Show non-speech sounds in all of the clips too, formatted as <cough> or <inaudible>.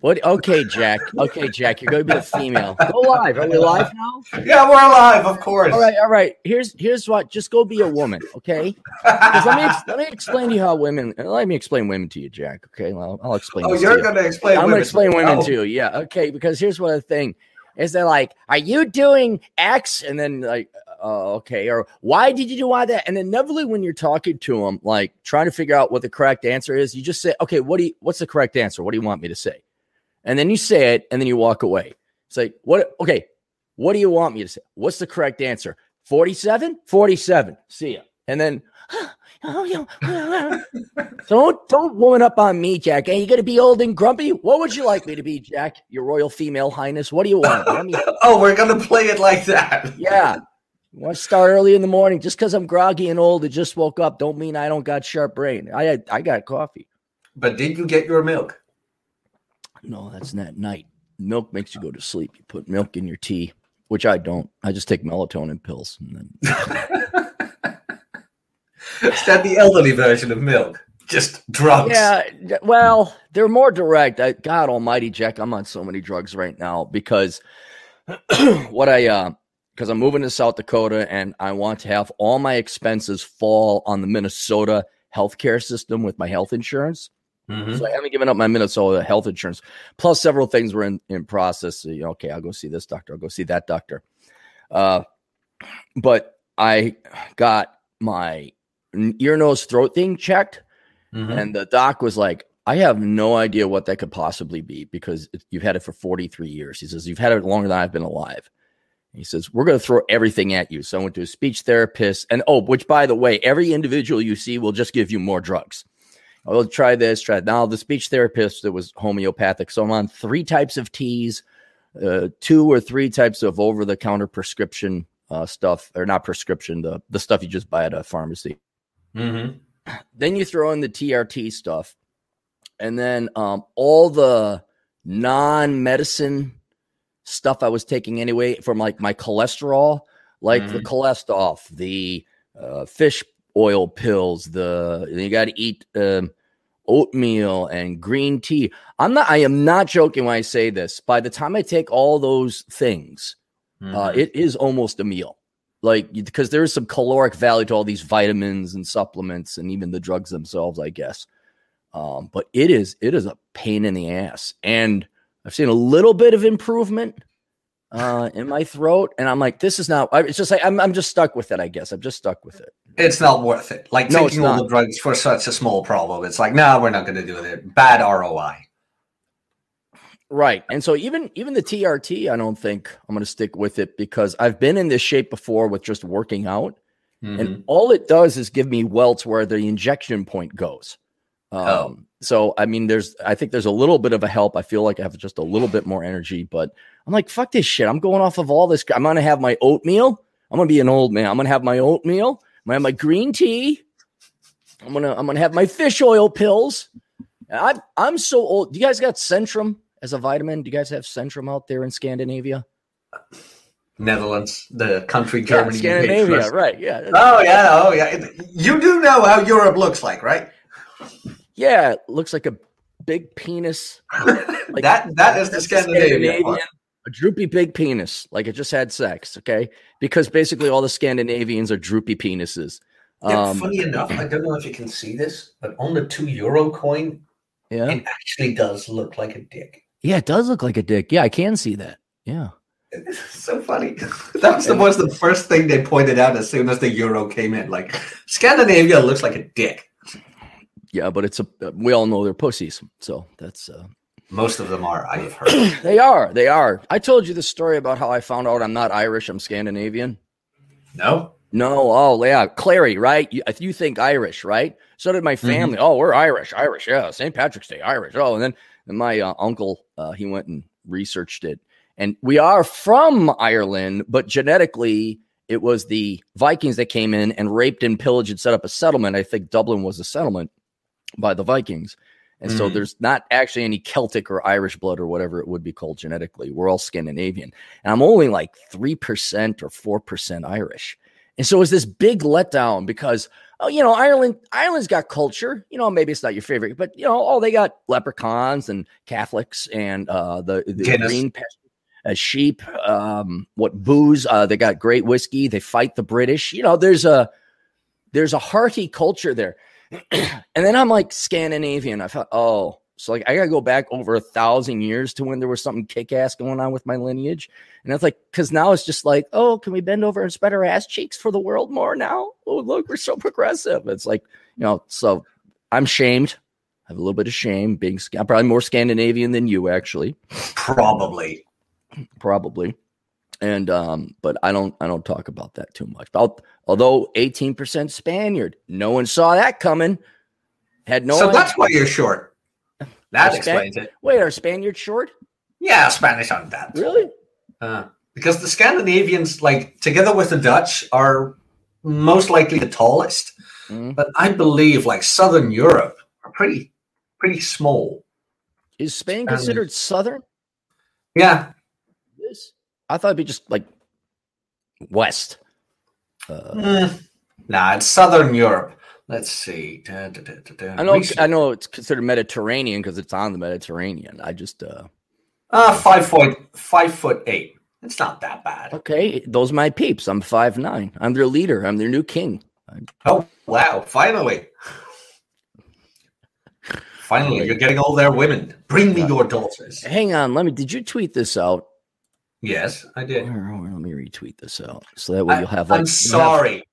What? Okay, Jack. Okay, Jack. You're going to be a female. Go live. Are we live now? Yeah, we're live, of course. All right, all right. Here's here's what. Just go be a woman, Okay. let me ex- let me explain to you how women. Let me explain women to you, Jack. Okay, well, I'll explain. Oh, this you're going to explain. I'm going to explain women Oh, to you. Yeah, okay. Because here's what the thing is. They're like, "Are you doing X?" And then like, uh, okay, or why did you do why that? And then inevitably, when you're talking to them, like trying to figure out what the correct answer is, you just say, "Okay, what do you? What's the correct answer? What do you want me to say?" And then you say it, and then you walk away. It's like, what? Okay, what do you want me to say? What's the correct answer? 47? 47. See ya. And then, <laughs> don't don't woman up on me, Jack. Are you gonna be old and grumpy? What would you like me to be, Jack? Your royal female highness. What do you want? Me, <laughs> Oh, we're going to play it like that. <laughs> yeah. You want to start early in the morning? Just because I'm groggy and old and just woke up, don't mean I don't got sharp brain. I I got coffee. But did you get your milk? No, that's not night. Milk makes you go to sleep. You put milk in your tea, which I don't. I just take melatonin pills. And then, <laughs> Is that the elderly version of milk? Just drugs. yeah, well, they're more direct. I, God Almighty, Jack, I'm on so many drugs right now because <clears throat> what I uh because I'm moving to South Dakota and I want to have all my expenses fall on the Minnesota healthcare system with my health insurance. Mhm. So I haven't given up my Minnesota health insurance. Plus, several things were in, in process. So, you know, okay, I'll go see this doctor. I'll go see that doctor. Uh, but I got my ear, nose, throat thing checked, Mhm. and the doc was like, I have no idea what that could possibly be because you've had it for 43 years. He says, You've had it longer than I've been alive. He says, We're going to throw everything at you. So I went to a speech therapist. And oh, which by the way, every individual you see will just give you more drugs. I'll try this, try now. The speech therapist that was homeopathic. So I'm on three types of teas, uh, two or three types of over the counter prescription uh, stuff, or not prescription, the, the stuff you just buy at a pharmacy Mhm. then you throw in the TRT stuff, and then um, all the non-medicine stuff I was taking anyway from like my cholesterol, like the Mhm. cholesterol, the uh, fish oil pills, the you got to eat um, oatmeal and green tea. I'm not. I am not joking when I say this. By the time I take all those things, uh, Mhm. it is almost a meal like because there is some caloric value to all these vitamins and supplements and even the drugs themselves i guess um, but it is it is a pain in the ass and i've seen a little bit of improvement uh, in my throat and i'm like this is not I- it's just like I'm, I'm just stuck with it i guess i'm just stuck with it It's not worth it. Like No, taking all not. the drugs for such a small problem. It's like, no, we're not going to do it. Bad ROI. Right. And so even even the TRT, I don't think I'm going to stick with it because I've been in this shape before with just working out, Mhm. and all it does is give me welts where the injection point goes. Um, Oh. So I mean, there's I think there's a little bit of a help. I feel like I have just a little bit more energy, but I'm like, fuck this shit. I'm going off of all this. I'm going to have my oatmeal. I'm going to be an old man. I'm going to have my oatmeal. I'm going to have my green tea. I'm gonna I'm gonna have my fish oil pills. I'm I'm so old. Do you guys got Centrum as a vitamin? Do you guys have Centrum out there in Scandinavia? Netherlands, the country Germany. yeah, Scandinavia, right? Yeah, Oh yeah, oh yeah. You do know how Europe looks like, right? Yeah. It looks like a big penis. <laughs> Like- that that is the Scandinavian. a droopy big penis, like it just had sex. Okay, because basically all the Scandinavians are droopy penises. Yeah, Um, funny enough, I don't know if you can see this, but on the two euro coin, yeah, it actually does look like a dick. yeah. It does look like a dick. Yeah, I can see that. Yeah. So funny. <laughs> That was the was the first thing they pointed out as soon as the euro came in. Like Scandinavia looks like a dick. Yeah, but it's a we all know they're pussies. So that's uh Most of them are. I have heard. <clears throat> they are. They are. I told you the story about how I found out I'm not Irish, I'm Scandinavian. no. No, oh yeah, Clarey, right? You, you think Irish, right? So did my family. Oh, we're Irish, Irish, yeah. St. Patrick's Day, Irish. Oh, and then and my uh, uncle, uh, he went and researched it, and we are from Ireland, but genetically, it was the Vikings that came in and raped and pillaged and set up a settlement. I think Dublin was a settlement by the Vikings, and so Mhm. there's not actually any Celtic or Irish blood or whatever it would be called genetically. We're all Scandinavian, and I'm only like three percent or four percent Irish. And so it was this big letdown because oh, you know, Ireland, Ireland's got culture. You know, maybe it's not your favorite, but you know, oh, they got leprechauns and Catholics and uh, the, the Guinness. green pest, uh, sheep. Um, what booze? Uh, they got great whiskey. They fight the British. You know, there's a there's a hearty culture there. <clears throat> and then I'm like Scandinavian. I thought, oh, so like I gotta go back over a thousand years to when there was something kick ass going on with my lineage. And it's like, because now it's just like, oh, can we bend over and spread our ass cheeks for the world more now? Oh, look, we're so progressive. It's like, you know, so I'm shamed. I have a little bit of shame being, I'm probably more Scandinavian than you, actually, Probably. probably. And, um, but I don't, I don't talk about that too much. But although 18% Spaniard, no one saw that coming. Had no so idea. that's why you're short. That Span- explains it. Wait, are Spaniards short? Yeah, Spanish aren't that. Really? Uh, because the Scandinavians, like together with the Dutch, are most likely the tallest. Mm. But I believe, like Southern Europe, are pretty pretty small. Is Spain considered southern? Yeah? I thought it'd be just like west. Uh, Mm. nah, it's Southern Europe. Let's see. Da, da, da, da, da. I know. Recent- I know it's considered Mediterranean because it's on the Mediterranean. I just uh, Uh, five foot five foot eight. It's not that bad. okay. Those are my peeps. I'm five nine. I'm their leader. I'm their new king. Oh wow! Finally, finally, you're getting all their women. Bring me your daughters. Hang on. Let me. Did you tweet this out? Yes, I did. where- let me retweet this out so that way you'll have. Like, I'm you'll have- sorry.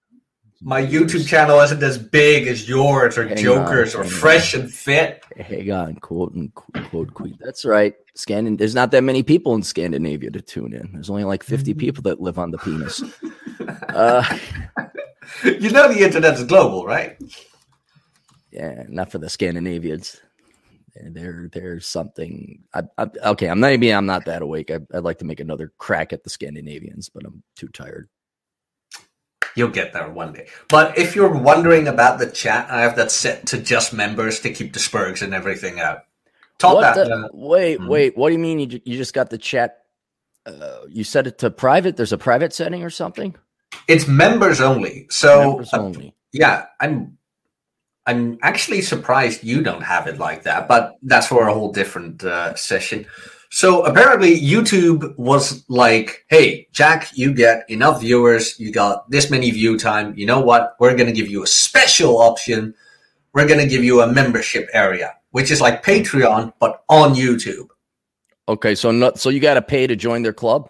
My YouTube channel isn't as big as yours or Hang Joker's on, or hang on. Fresh and Fit. Hang on, quote and quote, quote. That's right. Scandin- There's not that many people in Scandinavia to tune in. There's only like 50 Mm-hmm. people that live on the penis. <laughs> Uh, You know the internet is global, right? yeah, not for the Scandinavians. There, there's something. I, I, okay, I'm not. Maybe I'm not that awake. I, I'd like to make another crack at the Scandinavians, but I'm too tired. You'll get there one day. But if you're wondering about the chat, I have that set to just members to keep the spurgs and everything out. Talk What that. the- uh, wait, mhm. wait. What do you mean? You, you just got the chat? Uh, you set it to private. There's a private setting or something. it's members only. So Members uh, yeah, I'm I'm actually surprised you don't have it like that, but that's for a whole different uh, session. So apparently YouTube was like, "Hey, Jack, you get enough viewers, you got this many view time. You know what? We're going to give you a special option. We're going to give you a membership area, which is like Patreon but on YouTube." Okay, so not so you got to pay to join their club.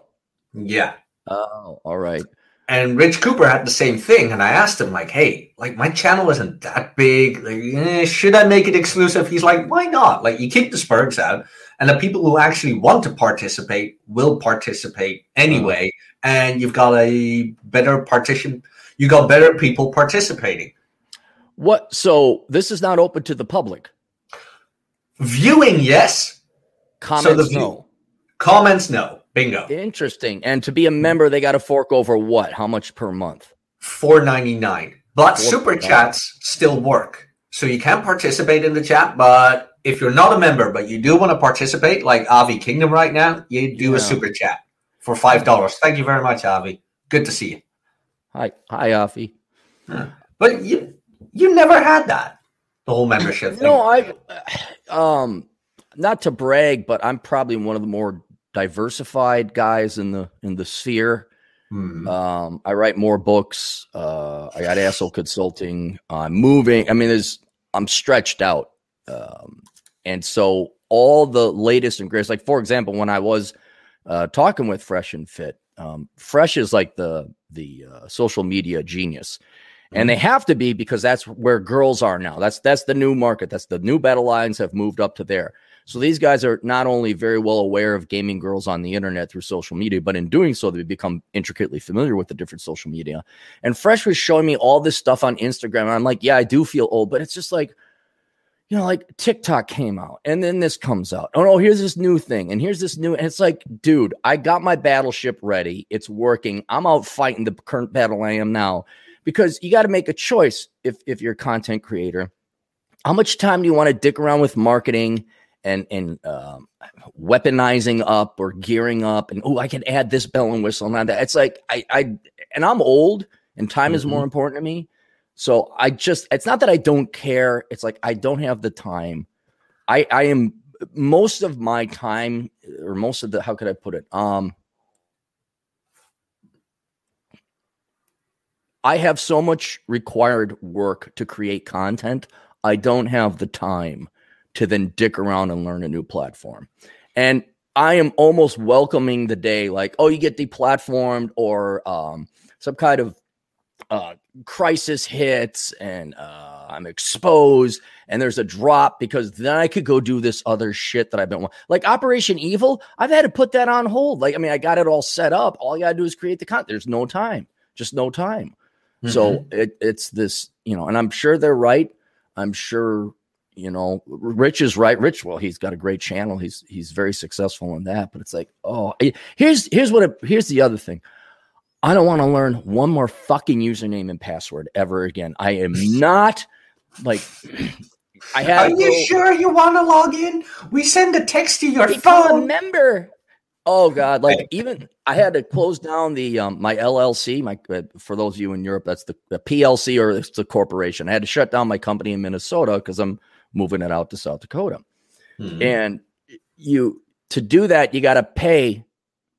Yeah. Oh, all right. And Rich Cooper had the same thing, and I asked him like, "Hey, like my channel isn't that big. Like, eh, should I make it exclusive?" He's like, "Why not? Like, you keep the Spurgs out, and the people who actually want to participate will participate anyway. And you've got a better partition. You got better people participating. What? So this is not open to the public. Viewing, yes. Comments, view- no. Comments, no. Bingo. Interesting. And to be a member, they got to fork over what? How much per month? Four ninety nine. But super chats still work. So you can participate in the chat, but if you're not a member, but you do want to participate, like Avi Kingdom right now, you do Yeah. a super chat for five dollars. Thank you very much, Avi. Good to see you. Hi, hi, Afi. But you you never had that. The whole membership thing. No, I, <sighs> um, not to brag, but I'm probably one of the more diversified guys in the in the sphere. Hmm. Um, I write more books. Uh, I got asshole consulting. I'm moving. I mean, there's I'm stretched out, um, and so all the latest and greatest. Like for example, when I was uh, talking with Fresh and Fit, um, Fresh is like the the uh, social media genius, and they have to be because that's where girls are now. That's that's the new market. That's the new battle lines have moved up to there. So these guys are not only very well aware of gaming girls on the internet through social media, but in doing so, they become intricately familiar with the different social media. And Fresh was showing me all this stuff on Instagram. And I'm like, yeah, I do feel old, but it's just like, you know, like TikTok came out and then this comes out. Oh no, here's this new thing, and here's this new. And it's like, dude, I got my battleship ready. It's working. I'm out fighting the current battle I am now. Because you got to make a choice if if you're a content creator. How much time do you want to dick around with marketing and and um, weaponizing up or gearing up and oh I can add this bell and whistle and that it's like I I and I'm old and time is more important to me So I just, it's not that I don't care. It's like I don't have the time. I, I am most of my time, or most of the, how could I put it? Um, I have so much required work to create content. I don't have the time to then dick around and learn a new platform. And I am almost welcoming the day like, oh, you get deplatformed or um, some kind of uh, crisis hits and uh, I'm exposed and there's a drop because then I could go do this other shit that I've been like Operation Evil. I've had to put that on hold. Like, I mean, I got it all set up. All you got to do is create the content. There's no time, just no time. Mm-hmm. So it, it's this, you know, and I'm sure they're right. I'm sure, you know, Rich is right. Rich, well, he's got a great channel. He's he's very successful in that. But it's like, oh, here's here's what it, here's the other thing. I don't want to learn one more fucking username and password ever again. I am <laughs> not like I have. Are you go, sure you want to log in? We send a text to your phone. Remember, Oh God! Like even I had to close down the um, my LLC. My uh, for those of you in Europe, that's the, the PLC or it's the corporation. I had to shut down my company in Minnesota because I'm moving it out to South Dakota. Mm-hmm. And you to do that, you got to pay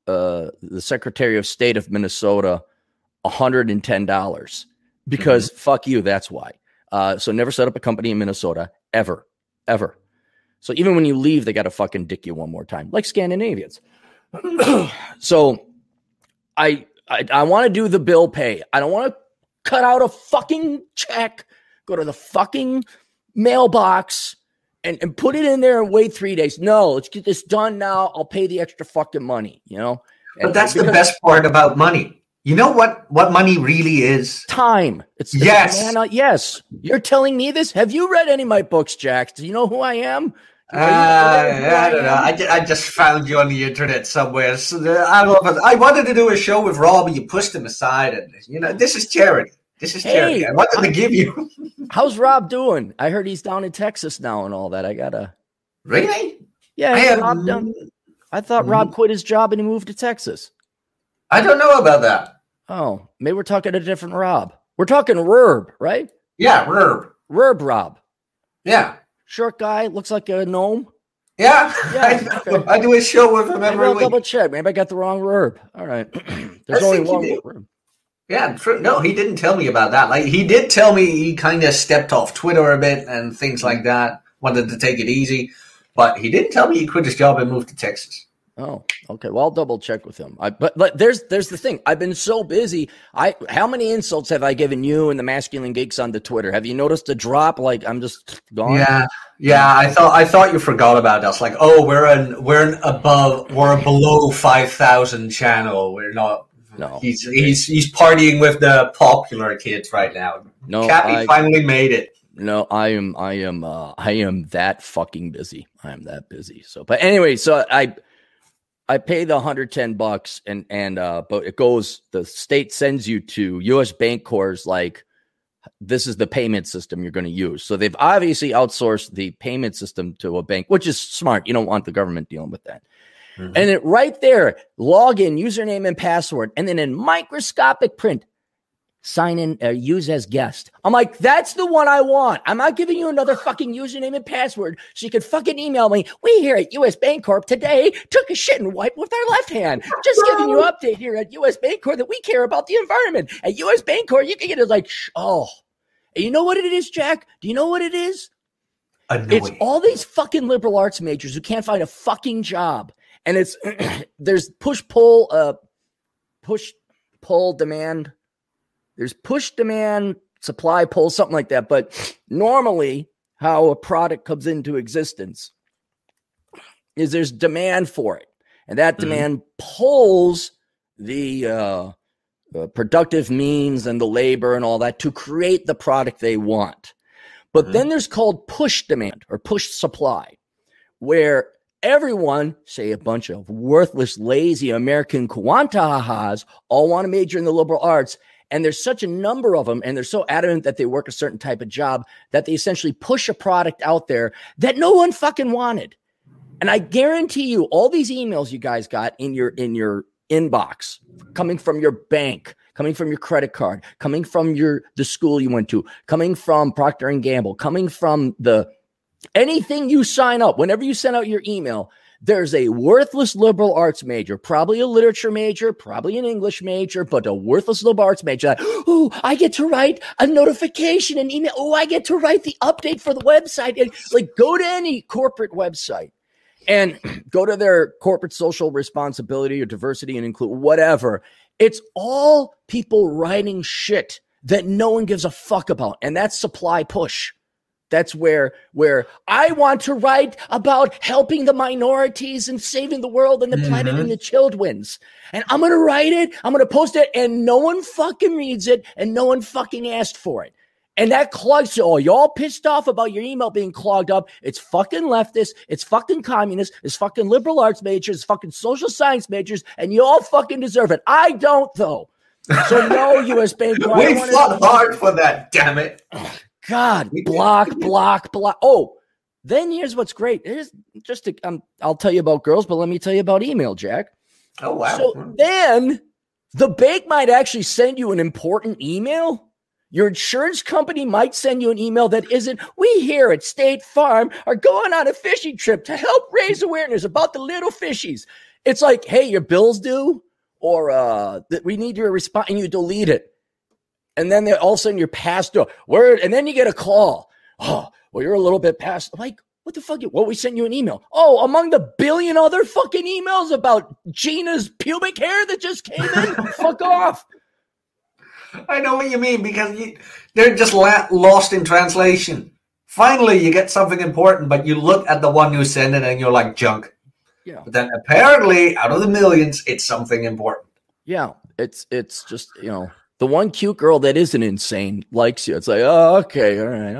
uh, the Secretary of State of Minnesota hundred and ten dollars because mm-hmm. fuck you. That's why. Uh, so never set up a company in Minnesota ever, ever. So even when you leave, they got to fucking dick you one more time, like Scandinavians. <clears throat> so I I, I want to do the bill pay. I don't want to cut out a fucking check, go to the fucking mailbox and, and put it in there and wait three days. No, let's get this done now. I'll pay the extra fucking money, you know? And but that's the best part about money. You know what what money really is? Time. It's yes, man, yes. You're telling me this. Have you read any of my books, Jack? Do you know who I am? Uh, I don't know. I, I just found you on the internet somewhere. So I don't know. I wanted to do a show with Rob, and you pushed him aside. And you know, this is charity. This is. Hey, I wanted to give you. <laughs> how's Rob doing? I heard he's down in Texas now and all that. I gotta. Really? Yeah, I. I thought Rob mm-hmm. quit his job and he moved to Texas. I don't know about that. Oh, maybe we're talking a different Rob. We're talking Rurb, right? Yeah, Rurb. Rurb Rob. Yeah short guy, looks like a gnome. Yeah, <laughs> yeah I, okay. I, do a show with him every I'll week. Double check. Maybe I got the wrong Rurb. All right, <clears throat> there's only one Rurb. Yeah, true. No, he didn't tell me about that. Like he did tell me he kind of stepped off Twitter a bit and things like that. Wanted to take it easy, but he didn't tell me he quit his job and moved to Texas. Oh, okay. Well, I'll double check with him. I, but, but there's there's the thing. I've been so busy. I how many insults have I given you and the masculine geeks on the Twitter? Have you noticed a drop? Like I'm just gone. Yeah, yeah. I thought I thought you forgot about us. Like, oh, we're an we're an above we're a below five thousand channel. We're not. No, he's he's he's partying with the popular kids right now. No, Cappy I, finally made it. No, I am I am uh, I am that fucking busy. I am that busy. So, but anyway, so I I pay the 110 bucks and and uh but it goes the state sends you to US Bancorp's like this is the payment system you're going to use. So they've obviously outsourced the payment system to a bank, which is smart. You don't want the government dealing with that. Mm-hmm. And it right there, login, username and password, and then in microscopic print, sign in, uh, use as guest. I'm like, that's the one I want. I'm not giving you another <sighs> fucking username and password so you can fucking email me. We here at US Bancorp today took a shit and wiped with our left hand. Just giving you update here at US Bancorp that we care about the environment. At US Bancorp, you can get it like, oh, and you know what it is, Jack? Do you know what it is? Annoying. It's all these fucking liberal arts majors who can't find a fucking job. And it's <clears throat> there's push pull, uh, push pull demand there's push demand, supply pull, something like that. But normally, how a product comes into existence is there's demand for it, and that mm-hmm. demand pulls the uh, uh, productive means and the labor and all that to create the product they want. But mm-hmm. then there's called push demand or push supply, where everyone, say a bunch of worthless, lazy American quantahas, all want to major in the liberal arts and there's such a number of them, and they're so adamant that they work a certain type of job that they essentially push a product out there that no one fucking wanted. And I guarantee you, all these emails you guys got in your in your inbox coming from your bank, coming from your credit card, coming from your the school you went to, coming from Procter and Gamble, coming from the anything you sign up, whenever you send out your email, there's a worthless liberal arts major, probably a literature major, probably an English major, but a worthless liberal arts major. oh, I get to write a notification and email. Oh, I get to write the update for the website. And like go to any corporate website and <clears throat> go to their corporate social responsibility or diversity and include whatever. It's all people writing shit that no one gives a fuck about. And that's supply push. That's where where I want to write about helping the minorities and saving the world and the mm-hmm. planet and the children's. And I'm gonna write it, I'm gonna post it, and no one fucking reads it, and no one fucking asked for it. And that clogs you. Oh, y'all pissed off about your email being clogged up. It's fucking leftist. It's fucking communist. It's fucking liberal arts majors. It's fucking social science majors. And you all fucking deserve it. I don't, though. So no, <laughs> U.S. Bank. we fought hard for that. Damn it. <laughs> God, <laughs> block, block, block. Oh, then here's what's great. Here's just to, um, I'll tell you about girls, but let me tell you about email, Jack. Oh wow. So then the bank might actually send you an important email. Your insurance company might send you an email that isn't, we here at State Farm are going on a fishing trip to help raise awareness about the little fishies. It's like, hey, your bill's due, or uh, that we need your response, and you delete it and then all of a sudden you're past word, and then you get a call. Oh, well, you're a little bit past. Like, what the fuck? What we sent you an email? Oh, among the billion other fucking emails about Gina's pubic hair that just came in. <laughs> fuck off. I know what you mean because you, they're just la- lost in translation. Finally, you get something important, but you look at the one who sent it and you're like junk. Yeah. But then apparently, out of the millions, it's something important. Yeah, it's it's just you know the one cute girl that isn't insane likes you. It's like, oh, okay, all right.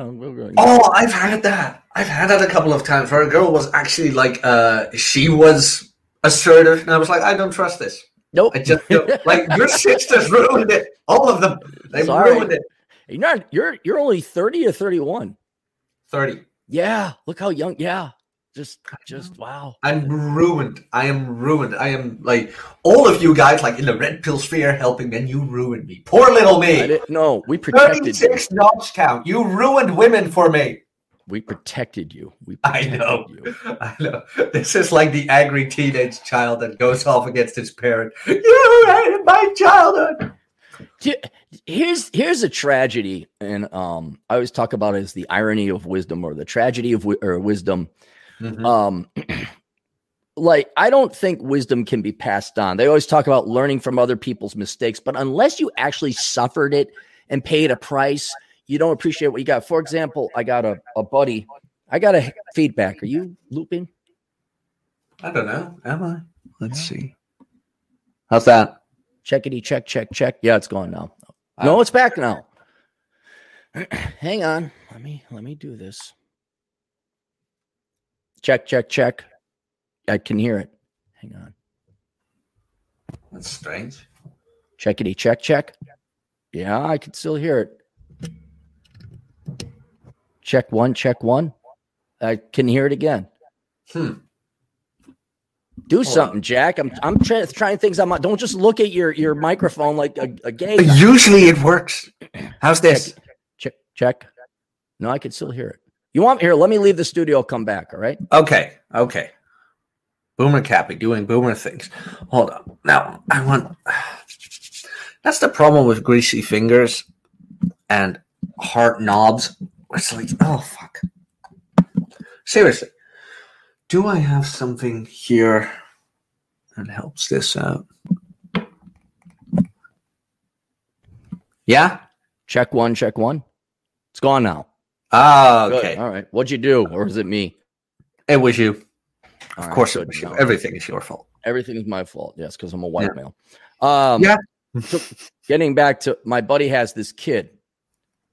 Oh, I've had that. I've had that a couple of times where a girl was actually like, uh, she was assertive, and I was like, I don't trust this. Nope. I just <laughs> like your sisters ruined it. All of them. They ruined it. You're not. You're you're only thirty or thirty one. Thirty. Yeah. Look how young. Yeah. Just, just wow. I'm ruined. I am ruined. I am like all of you guys, like in the red pill sphere, helping, and you ruined me. Poor little me. no, we protected 36 you. notch count. You ruined women for me. We protected you. We protected I know. You. <laughs> I know. This is like the angry teenage child that goes off against his parent. You ruined my childhood. Here's here's a tragedy, and um, I always talk about it as the irony of wisdom or the tragedy of wi- or wisdom Mm-hmm. Um, <clears throat> like I don't think wisdom can be passed on. They always talk about learning from other people's mistakes, but unless you actually suffered it and paid a price, you don't appreciate what you got. For example, I got a, a buddy. I got a feedback. Are you looping? I don't know. Am I? Let's see. How's that? Checkity check check check. Yeah, it's gone now. No, it's back now. <clears throat> Hang on. Let me let me do this. Check, check, check. I can hear it. Hang on. That's strange. Checkity check, check. Yeah, I can still hear it. Check one, check one. I can hear it again. Hmm. Do Hold something, on. Jack. I'm I'm trying trying things. I'm don't just look at your your microphone like a, a gay. Guy. Usually it works. How's this? Check, check, check. No, I can still hear it. You want here? Let me leave the studio. Come back. All right. Okay. Okay. Boomer Cappy doing boomer things. Hold on. Now I want. That's the problem with greasy fingers and hard knobs. It's like, oh fuck. Seriously, do I have something here that helps this out? Yeah. Check one. Check one. It's gone now. Ah, okay. Good. All right. What'd you do, or is it me? It was you. All of right, course, it was you. Everything is your fault. Everything is my fault. Yes, because I'm a white yeah. male. Um, yeah. so getting back to my buddy has this kid.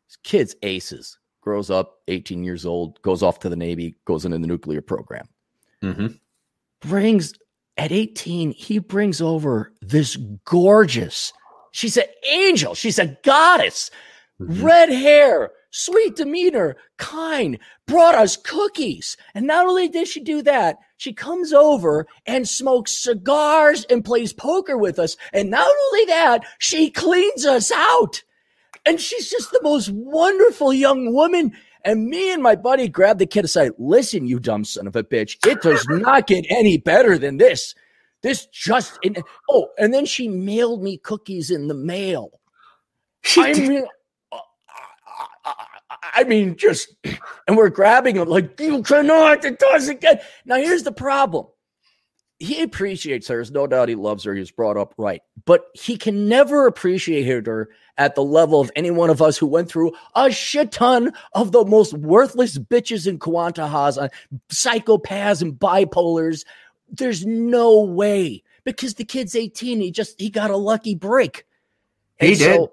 This kid's aces. Grows up, 18 years old, goes off to the Navy, goes into the nuclear program. Mm-hmm. Brings at 18, he brings over this gorgeous. She's an angel. She's a goddess. Mm-hmm. Red hair, sweet demeanor, kind, brought us cookies. And not only did she do that, she comes over and smokes cigars and plays poker with us. And not only that, she cleans us out. And she's just the most wonderful young woman. And me and my buddy grabbed the kid aside. Listen, you dumb son of a bitch. It does <laughs> not get any better than this. This just in, oh, and then she mailed me cookies in the mail. I mean, I mean, just and we're grabbing him like you cannot. It doesn't get. Now here's the problem. He appreciates her. There's no doubt he loves her. He was brought up right, but he can never appreciate her at the level of any one of us who went through a shit ton of the most worthless bitches in Quantahas, uh, psychopaths and bipolars. There's no way because the kid's 18. He just he got a lucky break. He and did. So,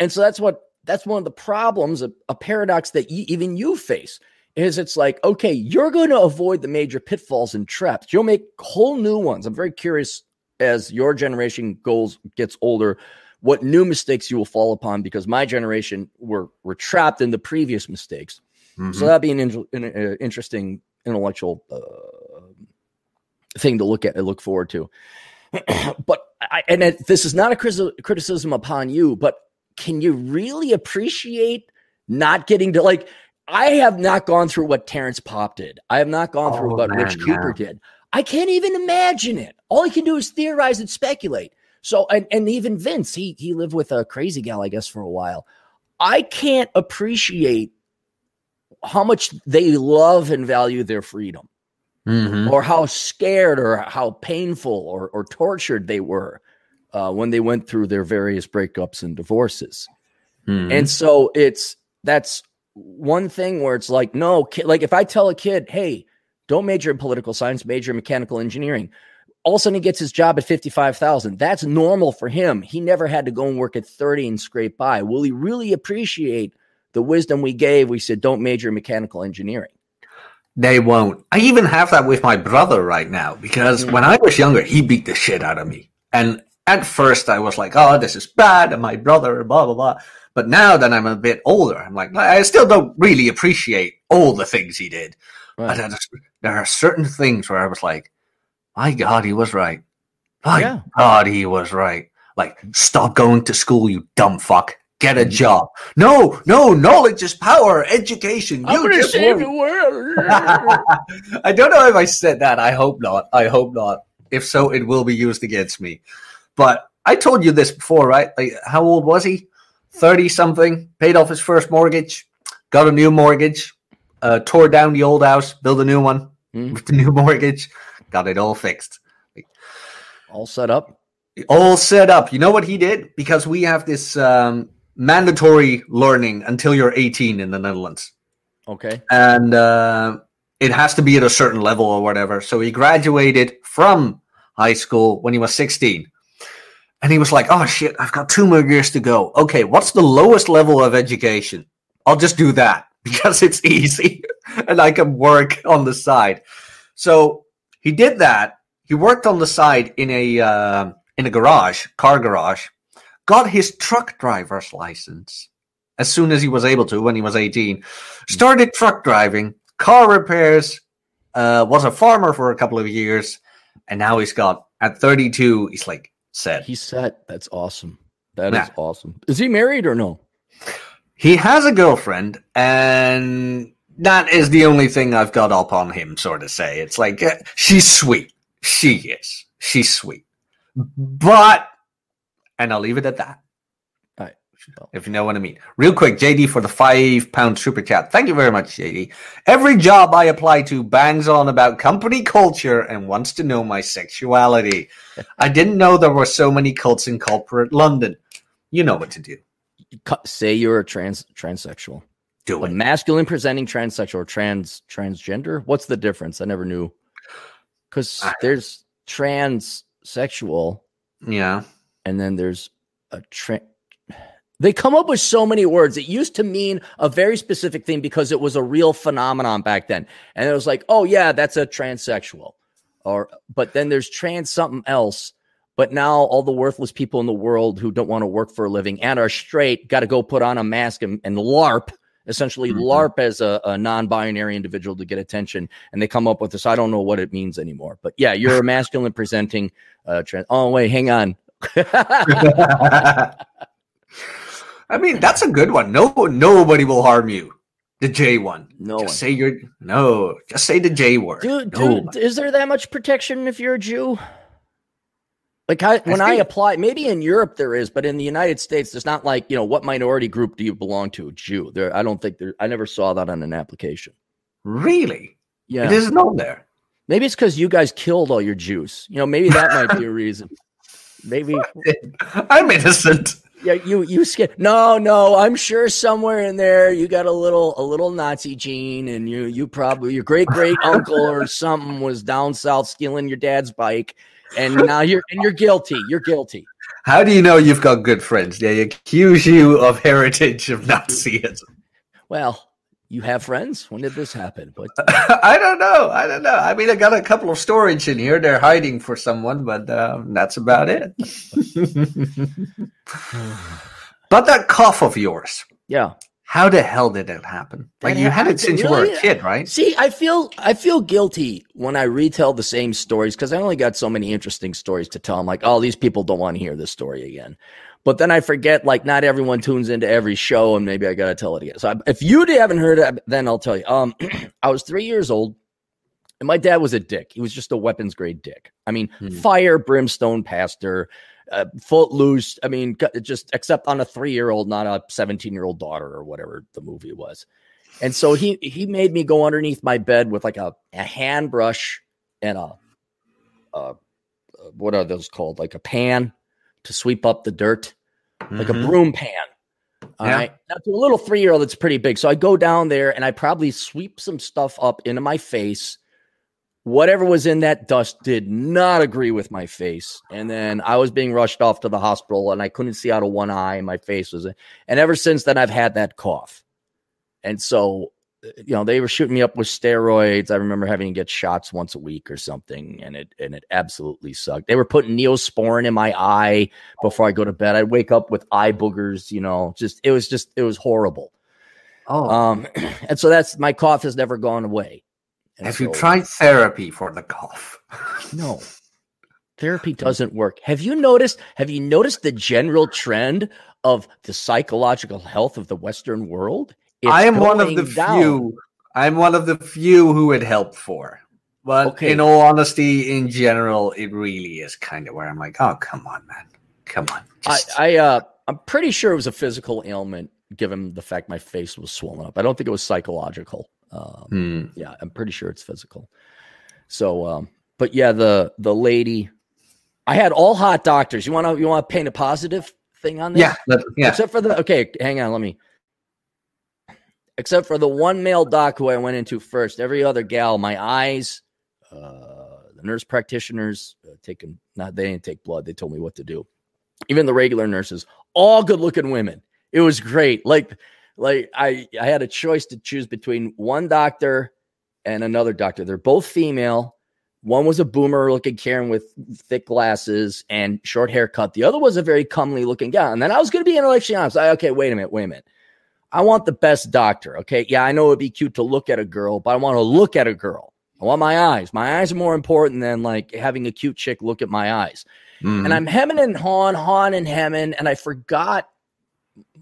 and so that's what that's one of the problems, a, a paradox that you, even you face is it's like, okay, you're going to avoid the major pitfalls and traps. You'll make whole new ones. I'm very curious as your generation goes gets older, what new mistakes you will fall upon because my generation were were trapped in the previous mistakes. Mm-hmm. So that'd be an, in, an uh, interesting intellectual uh, thing to look at and look forward to. <clears throat> but I, and it, this is not a criticism upon you, but can you really appreciate not getting to like I have not gone through what Terrence Popp did. I have not gone through oh, what man, Rich Cooper did. I can't even imagine it. All I can do is theorize and speculate. So and, and even Vince, he he lived with a crazy gal, I guess, for a while. I can't appreciate how much they love and value their freedom. Mm-hmm. Or how scared or how painful or, or tortured they were uh, when they went through their various breakups and divorces. Mm-hmm. And so it's that's one thing where it's like, no, like if I tell a kid, hey, don't major in political science, major in mechanical engineering. All of a sudden, he gets his job at 55,000. That's normal for him. He never had to go and work at 30 and scrape by. Will he really appreciate the wisdom we gave? We said, don't major in mechanical engineering. They won't. I even have that with my brother right now because mm-hmm. when I was younger, he beat the shit out of me. And at first I was like, oh, this is bad, and my brother, blah blah blah. But now that I'm a bit older, I'm like, I still don't really appreciate all the things he did. Right. But there are certain things where I was like, my God, he was right. My yeah. God, he was right. Like, stop going to school, you dumb fuck. Get a mm-hmm. job. No, no, knowledge is power. Education. I'm going to save the world. <laughs> I don't know if I said that. I hope not. I hope not. If so, it will be used against me. But I told you this before, right? Like, how old was he? 30 something, paid off his first mortgage, got a new mortgage, uh, tore down the old house, built a new one mm. with the new <laughs> mortgage, got it all fixed. All set up? All set up. You know what he did? Because we have this um, mandatory learning until you're 18 in the Netherlands. Okay. And uh, it has to be at a certain level or whatever. So he graduated from high school when he was 16. And he was like, oh shit, I've got two more years to go. Okay, what's the lowest level of education? I'll just do that <laughs> because it's easy <laughs> and I can work on the side. So he did that. He worked on the side in a uh, in a garage, car garage, got his truck driver's license as soon as he was able to when he was 18, started truck driving, car repairs, uh, was a farmer for a couple of years, and now he's got at 32, he's like set. He's set. That's awesome. That is awesome. Is he married or no? He has a girlfriend, and that is the only thing I've got up on him, sort of say. It's like, uh, she's sweet. She is. She's sweet. But, and I'll leave it at that. If you know what I mean. Real quick, JD for the five pound super chat. Thank you very much, JD. Every job I apply to bangs on about company culture and wants to know my sexuality. <laughs> I didn't know there were so many cults in corporate London. You know what to do. Say you're a trans transsexual. Do it. A masculine presenting transsexual or trans transgender. What's the difference? I never knew. Because there's transsexual. Yeah. And then there's a trans they come up with so many words. It used to mean a very specific thing because it was a real phenomenon back then. And it was like, oh, yeah, that's a transsexual. Or, but then there's trans something else. But now all the worthless people in the world who don't want to work for a living and are straight got to go put on a mask and, and LARP essentially Mhm. LARP as a, a non-binary individual to get attention, and they come up with this. I don't know what it means anymore, but yeah, you're a <laughs> masculine presenting. Uh, trans- oh wait, hang on. <laughs> <laughs> I mean, that's a good one. No, nobody will harm you. The J one. no just one. say your no. Just say the J word. Dude, No. dude, is there that much protection if you're a Jew? Like I, when I, think- apply, maybe in Europe there is, but in the United States, there's not like you know what minority group do you belong to? Jew. There, I don't think there. I never saw that on an application. Really? Yeah, It isn't on there. maybe it's because you guys killed all your Jews. You know, maybe that might be a <laughs> reason. Maybe <laughs> I'm innocent. Yeah, you you scared. No, no, I'm sure somewhere in there you got a little a little Nazi gene, and you you probably your great great uncle or <laughs> something was down south stealing your dad's bike, and now you're and you're guilty. You're guilty. How do you know you've got good friends? They accuse you of heritage of <laughs> Nazism. Well, you have friends. When did this happen? But <laughs> I don't know. I don't know. I mean, I got a couple of storage in here. They're hiding for someone, but um, that's about it. <laughs> but that cough of yours, yeah. how the hell did it happen? That Like you had it since you were a kid, right? See, I feel I feel guilty when I retell the same stories because I only got so many interesting stories to tell. I'm like, oh, these people don't want to hear this story again. But then I forget, like, not everyone tunes into every show, and maybe I got to tell it again. So I, if you haven't heard it, then I'll tell you. Um, <clears throat> I was three years old, and my dad was a dick. He was just a weapons grade dick. I mean, Hmm. fire, brimstone, pastor, uh, footloose. I mean, just except on a three year old, not a 17 year old daughter or whatever the movie was. And so he he made me go underneath my bed with like a, a hand brush and a, uh what are those called? Like a pan to sweep up the dirt, like Mhm. a broom pan. All right. Yeah. Now to a little three year old, it's pretty big. So I go down there and I probably sweep some stuff up into my face. Whatever was in that dust did not agree with my face. And then I was being rushed off to the hospital and I couldn't see out of one eye and my face was, and ever since then I've had that cough. And so, you know, they were shooting me up with steroids. I remember having to get shots once a week or something, and it and it absolutely sucked. They were putting neosporin in my eye before I go to bed. I'd wake up with eye boogers, you know, just it was just it was horrible. Oh, Um, <clears throat> and so that's my cough has never gone away. And have you tried therapy for the cough? No. <laughs> Therapy doesn't work. Have you noticed? Have you noticed the general trend of the psychological health of the Western world? I am one of the down. few. I'm one of the few who it helped for. But Okay. in all honesty, in general, it really is kind of where I'm like, oh, come on, man, come on. I, Just- I uh I'm pretty sure it was a physical ailment given the fact my face was swollen up. I don't think it was psychological. Um, Hmm. yeah, I'm pretty sure it's physical. So um but yeah, the the lady I had all hot doctors. You want to you want to paint a positive thing on this? Yeah, yeah. Except for the okay, hang on, let me. Except for the one male doc who I went into first, every other gal, my eyes, uh, the nurse practitioners uh, taking not they didn't take blood, they told me what to do. Even the regular nurses, all good looking women. It was great. Like like I I had a choice to choose between one doctor and another doctor. They're both female. One was a boomer looking Karen with thick glasses and short haircut. The other was a very comely looking guy. And then I was going to be intellectually honest. I, okay, wait a minute, wait a minute. I want the best doctor. Okay. Yeah, I know it'd be cute to look at a girl, but I want to look at a girl. I want my eyes. My eyes are more important than like having a cute chick look at my eyes. Mhm. And I'm hemming and hawing, hawing and hemming, and I forgot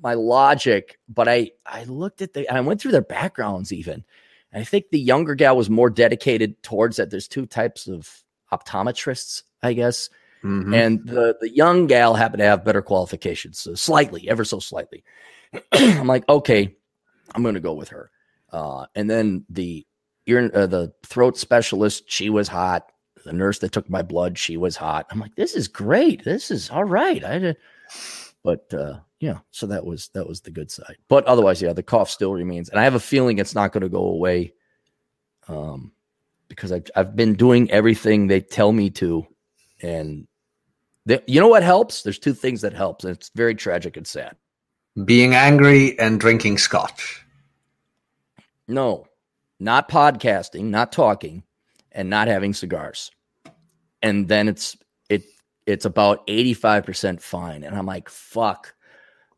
my logic, but I I looked at the I went through their backgrounds even. And I think the younger gal was more dedicated towards that. There's two types of optometrists, I guess. Mhm. And the the young gal happened to have better qualifications, so slightly, ever so slightly. <clears throat> I'm like, okay, I'm going to go with her. Uh, and then the ear, uh, the throat specialist, she was hot. The nurse that took my blood, she was hot. I'm like, this is great. This is all right. I did, but uh, yeah. So that was that was the good side. But otherwise, yeah, the cough still remains, and I have a feeling it's not going to go away. Um, because I've I've been doing everything they tell me to, and the, you know what helps? There's two things that helps, and it's very tragic and sad. Being angry and drinking scotch. No, not podcasting, not talking, and not having cigars. And then it's it it's about 85% fine. And I'm like, fuck.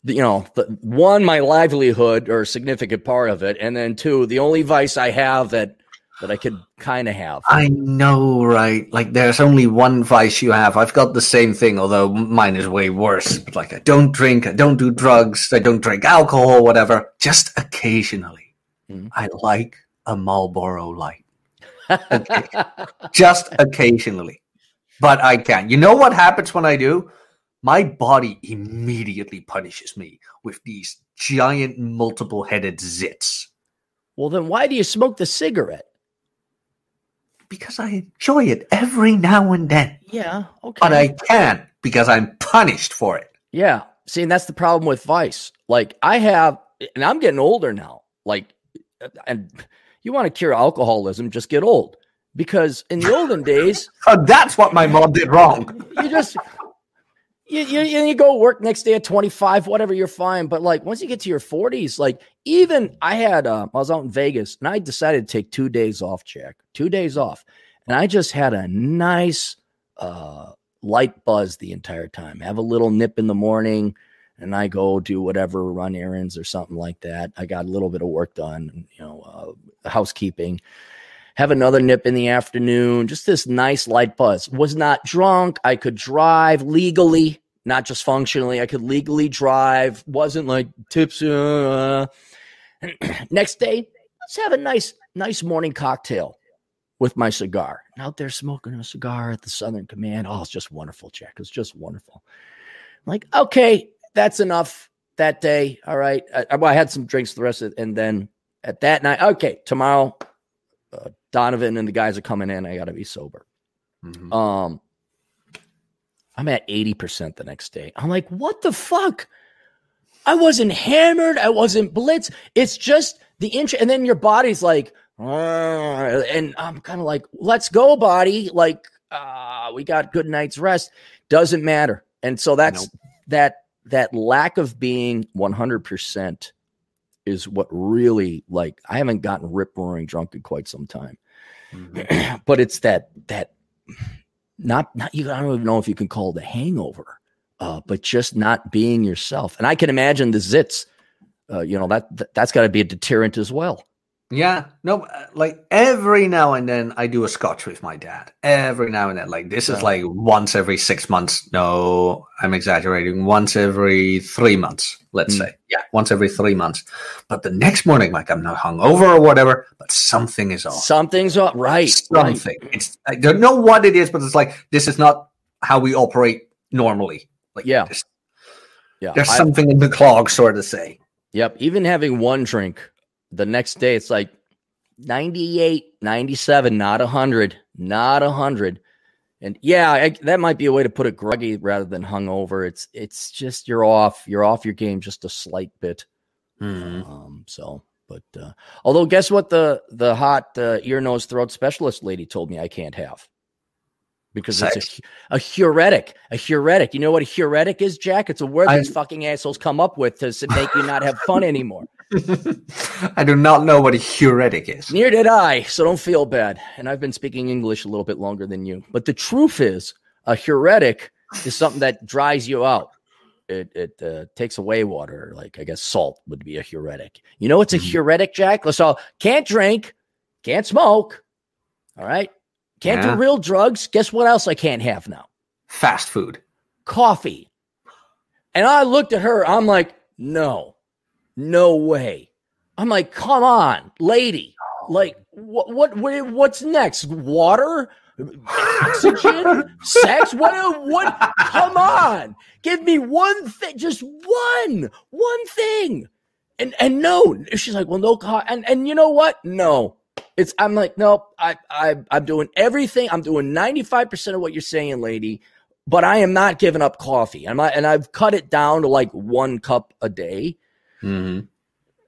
you know, the, one, my livelihood or a significant part of it, and then two, the only vice I have that that I could kind of have. I know, right? Like, there's only one vice you have. I've got the same thing, although mine is way worse. But like, I don't drink, I don't do drugs, I don't drink alcohol, whatever. Just occasionally, mm-hmm. I like a Marlboro Light. <laughs> Okay. Just occasionally, but I can. You know what happens when I do? My body immediately punishes me with these giant multiple headed zits. Well, then why do you smoke the cigarette? Because I enjoy it every now and then. Yeah, okay. But I can't because I'm punished for it. Yeah. See, and that's the problem with vice. Like I have, and I'm getting older now. Like, uh, and you want to cure alcoholism, just get old. Because in the olden days, <laughs> oh, that's what my mom did wrong. You just you, you, you go work next day at 25, whatever, you're fine. But like once you get to your 40s, like even I had, uh, I was out in Vegas and I decided to take two days off, Jack, two days off. And I just had a nice, uh, light buzz the entire time. Have a little nip in the morning and I go do whatever, run errands or something like that. I got a little bit of work done, you know, uh, housekeeping. Have another nip in the afternoon. Just this nice light buzz. Was not drunk. I could drive legally, not just functionally. I could legally drive. Wasn't like tipsy. Uh, <clears throat> next day, let's have a nice, nice morning cocktail with my cigar. Out there smoking a cigar at the Southern Command. Oh, it's just wonderful, Jack. It's just wonderful. I'm like, okay, that's enough that day. All right. I, I, had some drinks the rest of it. And then at that night, okay, tomorrow, uh, Donovan and the guys are coming in. I got to be sober. Mm-hmm. Um, I'm at 80% the next day. I'm like, what the fuck? I wasn't hammered. I wasn't blitz. It's just the inch. And then your body's like, and I'm kind of like, let's go, body. Like, uh, we got good night's rest. Doesn't matter. And so that's nope. that that lack of being 100% is what really like I haven't gotten rip roaring drunk in quite some time. Mm-hmm. <clears throat> but it's that that not not you I don't even know if you can call it a hangover. Uh, but just not being yourself. And I can imagine the zits, uh, you know, that, that that's got to be a deterrent as well. Yeah, no, uh, like every now and then I do a scotch with my dad. Every now and then, like this is like once every six months. No, I'm exaggerating. Once every three months, let's mm. say. Yeah, once every three months. But the next morning, like I'm not hungover or whatever, but something is off. Something's off, right? Something. Right. It's I don't know what it is, but it's like this is not how we operate normally. Like yeah, this, yeah. There's I, something in the clog, sort of say. Yep. Even having one drink the next day it's like 98, 97, not 100, not 100. And yeah, I, that might be a way to put it groggy rather than hungover. It's it's just you're off, you're off your game just a slight bit. Mm-hmm. Um, so, but uh, although guess what the the hot uh, ear nose throat specialist lady told me I can't have because Sex. it's a, a diuretic. A diuretic. You know what a diuretic is, Jack? It's a word these fucking assholes come up with to make you not have fun <laughs> anymore. <laughs> I do not know what a diuretic is. Neither did I, so don't feel bad. And I've been speaking English a little bit longer than you. But the truth is, a diuretic is something that dries you out. It it uh, takes away water, like I guess salt would be a diuretic. You know what's a mm-hmm. diuretic, Jack? So can't drink, can't smoke. All right, can't yeah. do real drugs. Guess what else I can't have now? Fast food, coffee. And I looked at her. I'm like, no, no way. I'm like, come on, lady. Like, what, what, what what's next? Water? Oxygen? sex? What, what? Come on. Give me one thing, just one, one thing. And, and no, she's like, well, no, and, and you know what? No, it's, I'm like, nope, I, I, I'm doing everything. I'm doing 95% of what you're saying, lady, but I am not giving up coffee. I'm not, and I've cut it down to like one cup a day Mm-hmm.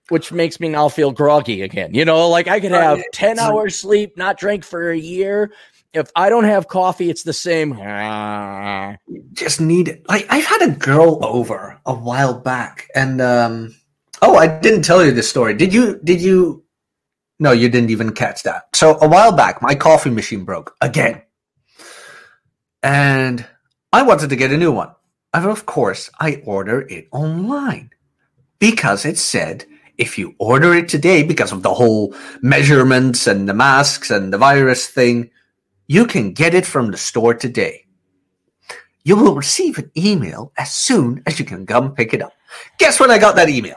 Which makes me now feel groggy again. You know, like I could have 10 hours sleep, not drink for a year. If I don't have coffee, it's the same. Just need it. Like I've had a girl over a while back and um oh, I didn't tell you this story. Did you did you No, you didn't even catch that. So a while back my coffee machine broke again. And I wanted to get a new one. And of course, I order it online because it said if you order it today, because of the whole measurements and the masks and the virus thing, you can get it from the store today. You will receive an email as soon as you can come pick it up. Guess when I got that email?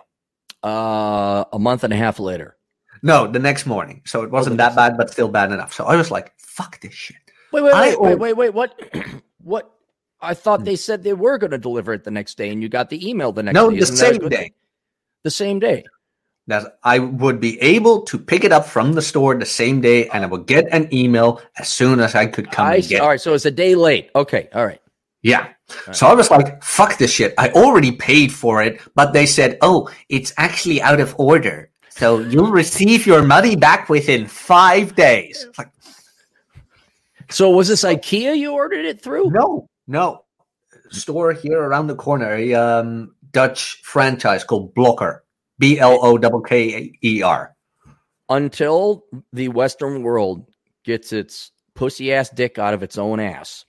Uh, a month and a half later. No, the next morning. So it wasn't that bad, but still bad enough. So I was like, fuck this shit. Wait, wait, wait, wait, wait, wait. What? <clears throat> what? I thought Hmm. they said they were going to deliver it the next day, and you got the email the next day. No, the Isn't that a same day. The same day. That I would be able to pick it up from the store the same day and I would get an email as soon as I could come I and see. get. All right, so it's a day late. Okay, all right. Yeah. So I was like, fuck this shit. I already paid for it, but they said, oh, it's actually out of order. So you'll receive your money back within five days. Like, So was this IKEA you ordered it through? no, no. Store here around the corner, um, Dutch franchise called Blokker. B L O K K E R. Until the Western world gets its pussy ass dick out of its own ass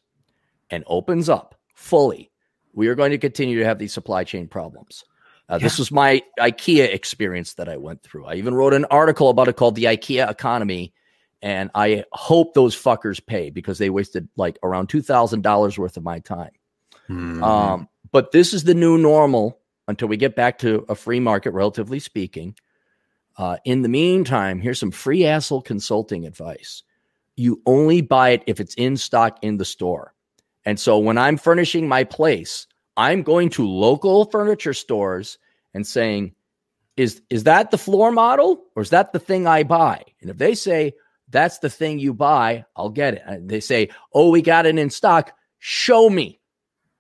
and opens up fully, we are going to continue to have these supply chain problems. Uh, This was my IKEA experience that I went through. I even wrote an article about it called The IKEA Economy. And I hope those fuckers pay because they wasted like around $2,000 worth of my time. Mm-hmm. Um, but this is the new normal until we get back to a free market, relatively speaking. Uh, in the meantime, here's some free asshole consulting advice. You only buy it if it's in stock in the store. And so when I'm furnishing my place, I'm going to local furniture stores and saying, is, is that the floor model or is that the thing I buy? And if they say that's the thing you buy, I'll get it. They say, oh, we got it in stock. Show me.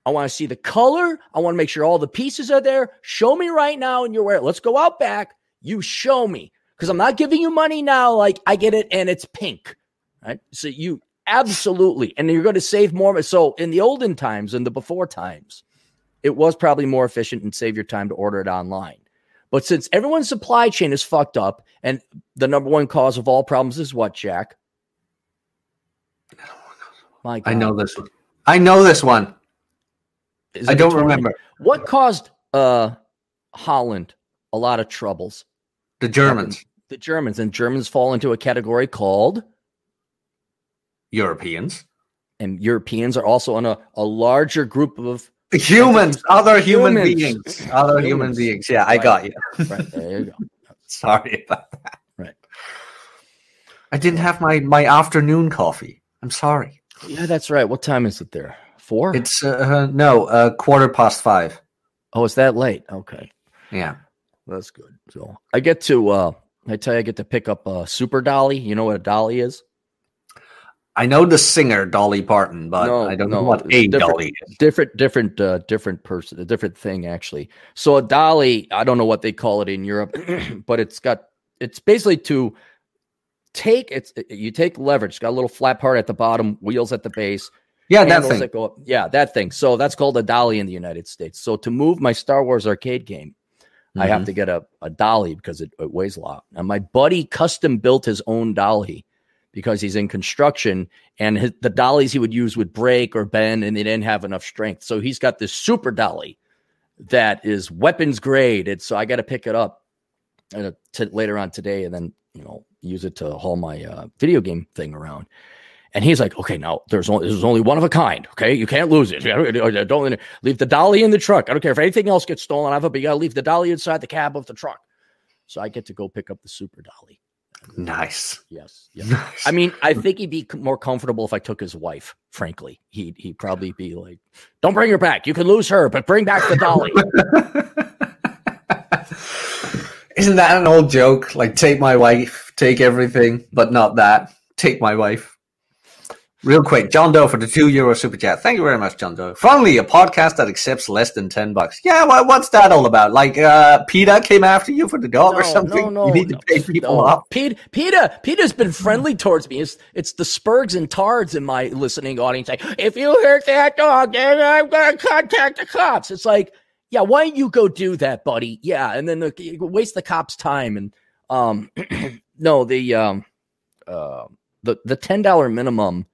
I want to see the color. I want to make sure all the pieces are there. Show me right now and you're wearing. Let's go out back. You show me because I'm not giving you money now. Like I get it and it's pink, right? So you absolutely, and you're going to save more. So in the olden times and the before times, it was probably more efficient and save your time to order it online. But since everyone's supply chain is fucked up, and the number one cause of all problems is what, Jack? My God. I know this one. I know this one. Is I don't remember. What caused uh Holland a lot of troubles? The Germans, The Germans, and Germans fall into a category called, Europeans, and Europeans are also on a, a larger group of. humans, other human Humans. beings, other human beings. Yeah, I Right. got you. Right there you go. <laughs> Sorry about that. Right. I didn't have my my afternoon coffee. I'm sorry. Yeah, that's right. What time is it there? Four. It's uh, no uh, quarter past five. oh, it's that late. Okay, Yeah. that's good. So I get to. uh I tell you, I get to pick up a super dolly. You know what a dolly is? I know the singer Dolly Parton, but No, I don't no, know what a different. dolly is. different different uh different person a different thing actually so a dolly i don't know what they call it in europe <clears throat> but it's got it's basically to take it's you take leverage it's got a little flat part at the bottom wheels at the base Yeah, that thing. that go up yeah that thing so that's called a dolly in the united states so to move my star wars arcade game i have Mhm. to get a, a dolly because it, it weighs a lot and my buddy custom built his own dolly because he's in construction and his, the dollies he would use would break or bend and they didn't have enough strength. So he's got this super dolly that is weapons grade. And so I got to pick it up uh, to, later on today and then, you know, use it to haul my uh, video game thing around. And he's like, okay, now there's only, there's only one of a kind. Okay. You can't lose it. <laughs> Don't leave the dolly in the truck. I don't care if anything else gets stolen out of it, but you got to leave the dolly inside the cab of the truck. So I get to go pick up the super dolly. Nice. Yes. <laughs> yes. I mean, I think he'd be more comfortable if I took his wife. Frankly, he'd he'd probably be like, "Don't bring her back. You can lose her, but bring back the dolly." <laughs> Isn't that an old joke? Like, take my wife, take everything, but not that. Take my wife. Real quick, John Doe for the two euro super chat. Thank you very much, John Doe. Finally, a podcast that accepts less than ten bucks. Yeah, what, what's that all about? Like, uh, PETA came after you for the dog or something? no, you need to pay people no. off. Pete, Peter, Peter's been friendly towards me. It's it's the Spurgs and Tards in my listening audience. Like, if you hurt that dog, then I'm gonna contact the cops. It's like, yeah, why don't you go do that, buddy? Yeah, and then the, waste the cops' time. And um, <clears throat> no, the um, uh, the the ten dollar minimum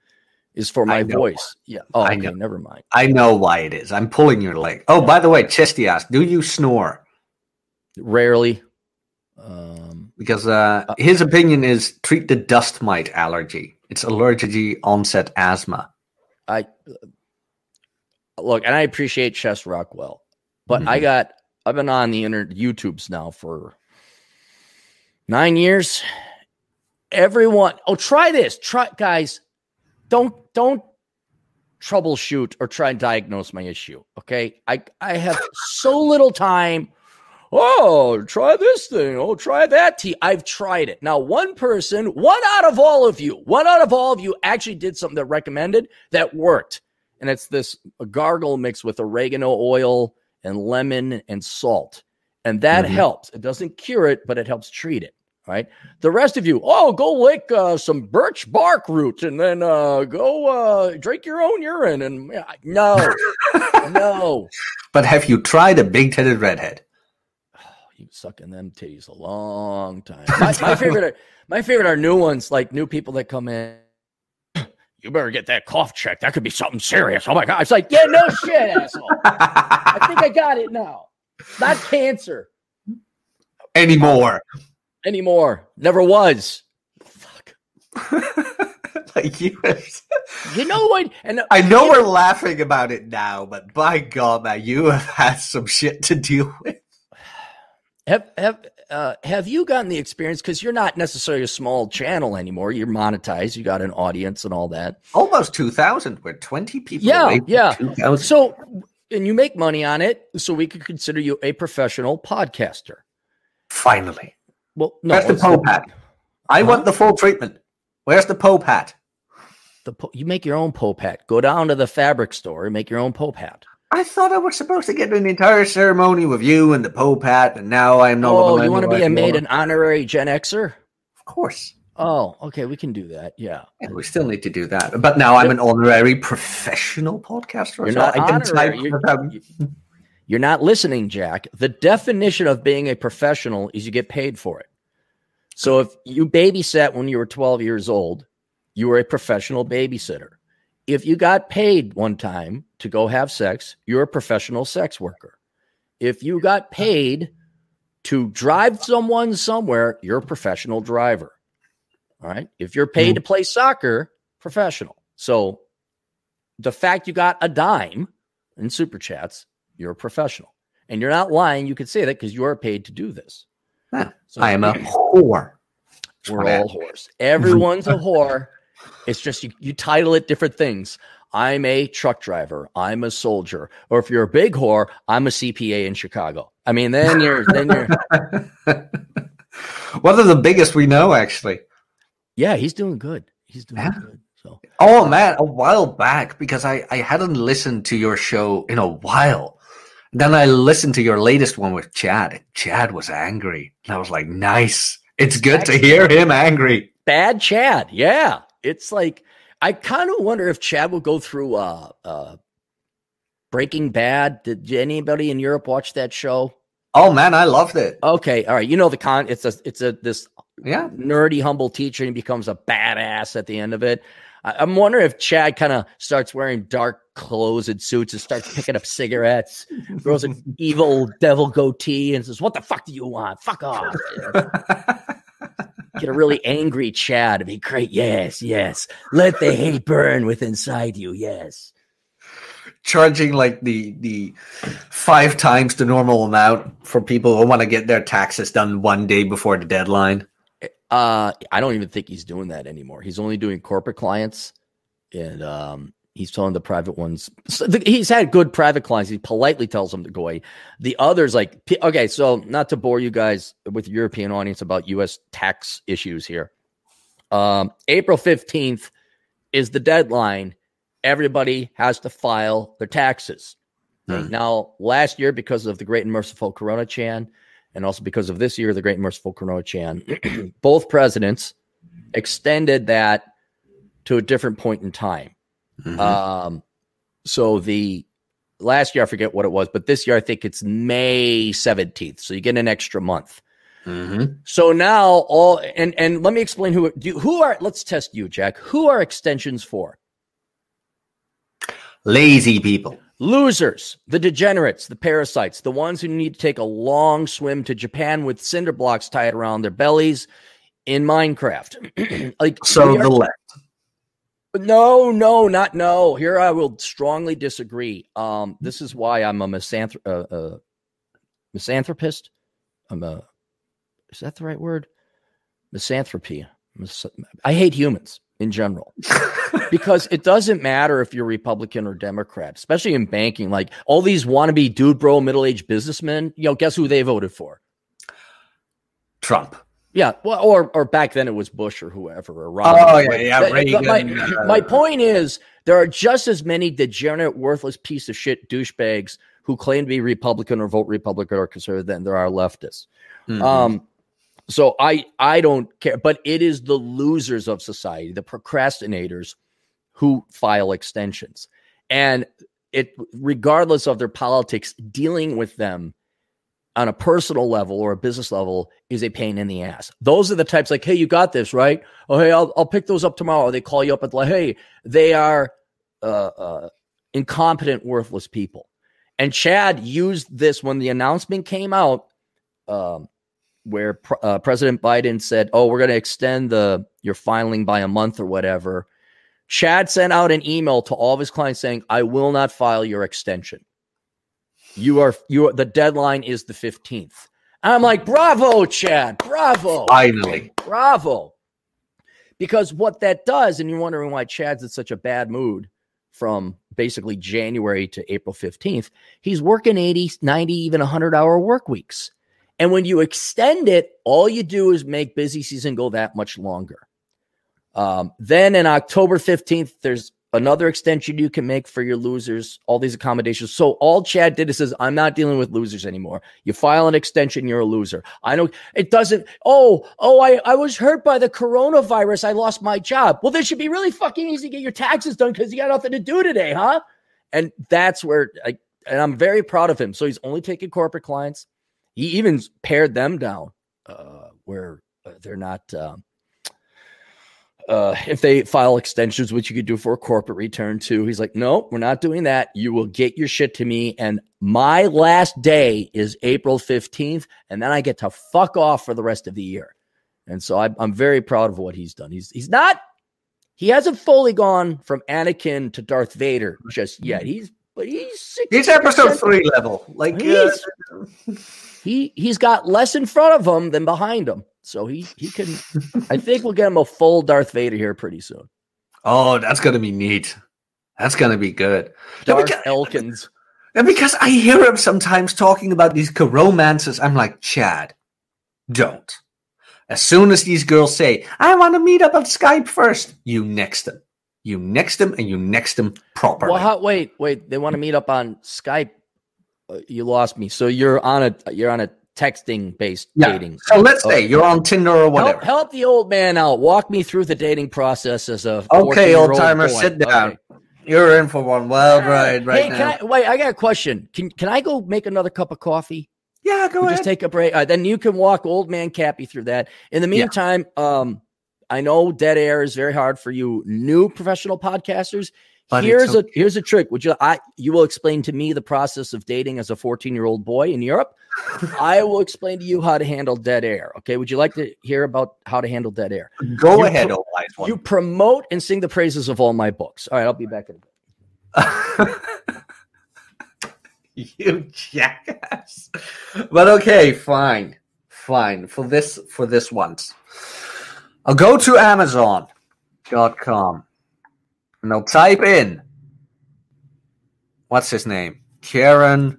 is for my I voice. Yeah. Oh, I okay. know. Never mind. I know why it is. I'm pulling your leg. Oh, by the way, Chesty asked, "Do you snore?" Rarely. Um, Because uh, his opinion is treat the dust mite allergy. It's allergy onset asthma. I look, and I appreciate Chest Rockwell, but I Mhm. got I've been on the internet YouTubes now for nine years. Everyone, oh, try this. Try guys, don't don't troubleshoot or try and diagnose my issue. Okay. I I have so little time. Oh, try this thing. Oh, try that tea. I've tried it. Now, one person, one out of all of you, one out of all of you actually did something that recommended that worked. And it's this gargle mix with oregano oil and lemon and salt. And that Mhm. helps. It doesn't cure it, but it helps treat it. Right. The rest of you, oh, go lick uh, some birch bark root and then uh, go uh, drink your own urine. And yeah, no, <laughs> no. But have you tried a big-titted redhead? Oh, <sighs> you sucking them titties a long time. My, my favorite, are, my favorite are new ones, like new people that come in. <gasps> You better get that cough checked. That could be something serious. Oh my god! It's like, yeah, no shit, asshole. I think I got it now. Not cancer <laughs> Anymore? Anymore. Never was. Fuck. <laughs> like you. <laughs> You know what? And I know we're laughing about it now, but by God, man, you have had some shit to deal with. have have uh, have you gotten the experience? Because you're not necessarily a small channel anymore. You're monetized. You got an audience and all that. Almost two thousand. We're twenty people. Yeah, away from yeah. 2,000. So, and you make money on it, so we could consider you a professional podcaster. Finally, Well, no, where's the Pope hat? I want the full treatment. Where's the Pope hat? the po- you make your own Pope hat. Go down to the fabric store and make your own Pope hat. I thought I was supposed to get an entire ceremony with you and the Pope hat, and now I'm no longer. oh, you want to be a made an honorary Gen Xer? Of course. Oh, okay, we can do that. Yeah. Yeah, we still need to do that. But now I'm an honorary professional podcaster. You're so not honorary. You're, you're not listening, Jack. The definition of being a professional is you get paid for it. So if you babysat when you were 12 years old, you were a professional babysitter. If you got paid one time to go have sex, you're a professional sex worker. If you got paid to drive someone somewhere, you're a professional driver. All right. If you're paid to mm-hmm. play soccer, professional. So the fact you got a dime in super chats, you're a professional. And you're not lying. You could say that because you are paid to do this. Yeah, So I am a whore. we're all whores. Everyone's a whore. It's just you, you title it different things. I'm a truck driver. I'm a soldier. Or if you're a big whore, I'm a CPA in Chicago. I mean, then you're then you're <laughs> One of the biggest we know, actually. yeah, he's doing good. He's doing Yeah. good. So Oh man, a while back because I I hadn't listened to your show in a while. Then I listened to your latest one with Chad. Chad was angry. And I was like, nice. It's good to hear him angry. bad Chad. Yeah. It's like I kind of wonder if Chad will go through uh uh Breaking Bad. Did anybody in Europe watch that show? Oh man, I loved it. Okay, all right. You know the con it's a it's a this Yeah. nerdy, humble teacher and he becomes a badass at the end of it. I, I'm wondering if Chad kind of starts wearing dark clothes and suits and starts picking up cigarettes, Throws an evil devil goatee, and says, What the fuck do you want? Fuck off. Get a really angry Chad. It'd be great. Yes, yes. Let the hate burn within inside you. Yes. Charging like the the five times the normal amount for people who want to get their taxes done one day before the deadline. Uh, I don't even think he's doing that anymore. He's only doing corporate clients, and um, he's telling the private ones. He's had good private clients. He politely tells them to go away. The others, like, okay, so not to bore you guys with the European audience about U.S. tax issues here. Um, April fifteenth is the deadline. Everybody has to file their taxes. Hmm. Now, last year, because of the Great and Merciful Corona Chan, and also because of this year, the Great and Merciful Corona Chan, <clears throat> both presidents extended that to a different point in time. Mhm. Um, so the last year, I forget what it was, but this year, I think it's May 17th. So you get an extra month. Mhm. So now all and and let me explain who do who are let's test you, Jack. Who are extensions for? Lazy people. Losers, the degenerates, the parasites, the ones who need to take a long swim to Japan with cinder blocks tied around their bellies in Minecraft. <clears throat> like So are- the left. No, no, not no. Here I will strongly disagree. Um, this is why I'm a misanthrop- uh, uh, misanthropist. I'm a is that the right word? Misanthropy. Mis- I hate humans in general because it doesn't matter if you're Republican or Democrat, especially in banking. Like all these wannabe dude bro middle aged businessmen, you know, guess who they voted for? Trump. Yeah, well, or or back then it was Bush or whoever or. Oh, yeah, yeah, but- but my, uh, my point is there are just as many degenerate, worthless piece of shit douchebags who claim to be Republican or vote Republican or conservative than there are leftists. Mhm. Um, so I I don't care, but it is the losers of society, the procrastinators, who file extensions, and it regardless of their politics, dealing with them on a personal level or a business level is a pain in the ass. Those are the types like, hey, you got this, right? Oh, hey, I'll, I'll pick those up tomorrow. They call you up and like, hey, they are uh, uh, incompetent, worthless people. And Chad used this when the announcement came out, um, where pr- uh, President Biden said, "Oh, we're going to extend the your filing by a month or whatever." Chad sent out an email to all of his clients saying, "I will not file your extension. You are you. Are, the deadline is the fifteenth. I'm like, "Bravo, Chad! Bravo! Finally. Bravo!" Because what that does, and you're wondering why Chad's in such a bad mood from basically January to April 15th, he's working 80, 90, even 100 hour work weeks. And when you extend it, all you do is make busy season go that much longer. Um, then in October 15th, there's another extension you can make for your losers, all these accommodations. So all Chad did is says, I'm not dealing with losers anymore. You file an extension, you're a loser. I know it doesn't, oh, oh, I, I was hurt by the coronavirus. I lost my job. Well, this should be really fucking easy to get your taxes done because you got nothing to do today, huh? And that's where I, and I'm very proud of him. So he's only taking corporate clients. He even pared them down uh, where uh, they're not. Um, uh, if they file extensions, which you could do for a corporate return too, he's like, no, we're not doing that. You will get your shit to me, and my last day is April fifteenth, and then I get to fuck off for the rest of the year. And so I, I'm very proud of what he's done. He's he's not he hasn't fully gone from Anakin to Darth Vader just yet. He's but he's He's 60% episode three level. Like, uh, he he's got less in front of him than behind him. So he he can I think we'll get him a full Darth Vader here pretty soon. oh, that's gonna be neat. That's gonna be good. Darth because- Elkins. And because I hear him sometimes talking about these romances, I'm like, Chad, don't. As soon as these girls say, I want to meet up on Skype first, you next them. You next them and you next them properly. Well, how, wait, wait. They want to meet up on Skype. Uh, you lost me. So you're on a you're on a texting based yeah. dating. So let's Oh. say you're on Tinder or whatever. Help, help the old man out. Walk me through the dating process as a Okay, 14-year-old timer, sit down. Okay. You're in for one wild ride right hey, now. can I wait? I got a question. Can can I go make another cup of coffee? yeah, go We ahead. just take a break. Uh, then you can walk old man Cappy through that. In the Yeah. meantime, um, I know dead air is very hard for you new professional podcasters. But here's okay. a here's a trick. Would you I you will explain to me the process of dating as a 14 year old boy in Europe? I <laughs> will explain to you how to handle dead air. Okay. Would you like to hear about how to handle dead air? go you ahead, pro-. You promote and sing the praises of all my books. All right, I'll be back in a bit. <laughs> you jackass. But okay, fine. Fine. For this for this once. I'll go to Amazon.com and I'll type in what's his name? Aaron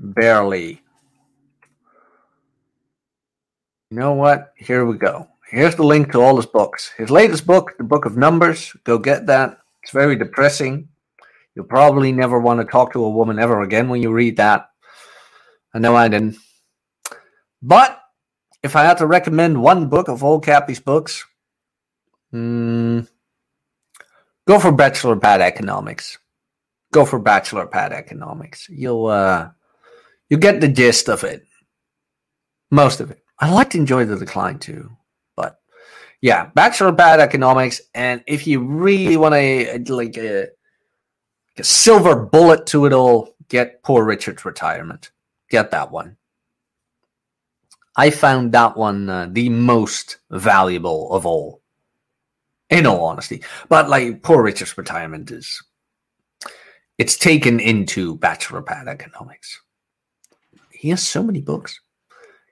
Clarey. You know what? Here we go. Here's the link to all his books. His latest book, The Book of Numbers. Go get that. It's very depressing. You'll probably never want to talk to a woman ever again when you read that. I know I didn't. But if I had to recommend one book of all Cappy's books, mm, go for Bachelor Pad Economics. Go for Bachelor Pad Economics. You'll uh, you get the gist of it. Most of it. I like to enjoy the decline too, but yeah, Bachelor Pad Economics. And if you really want to like uh, a silver bullet to it all. Get poor Richard's retirement. Get that one. I found that one uh, the most valuable of all, in all honesty. But like poor Richard's retirement is, it's taken into Bachelor Pad Economics. He has so many books.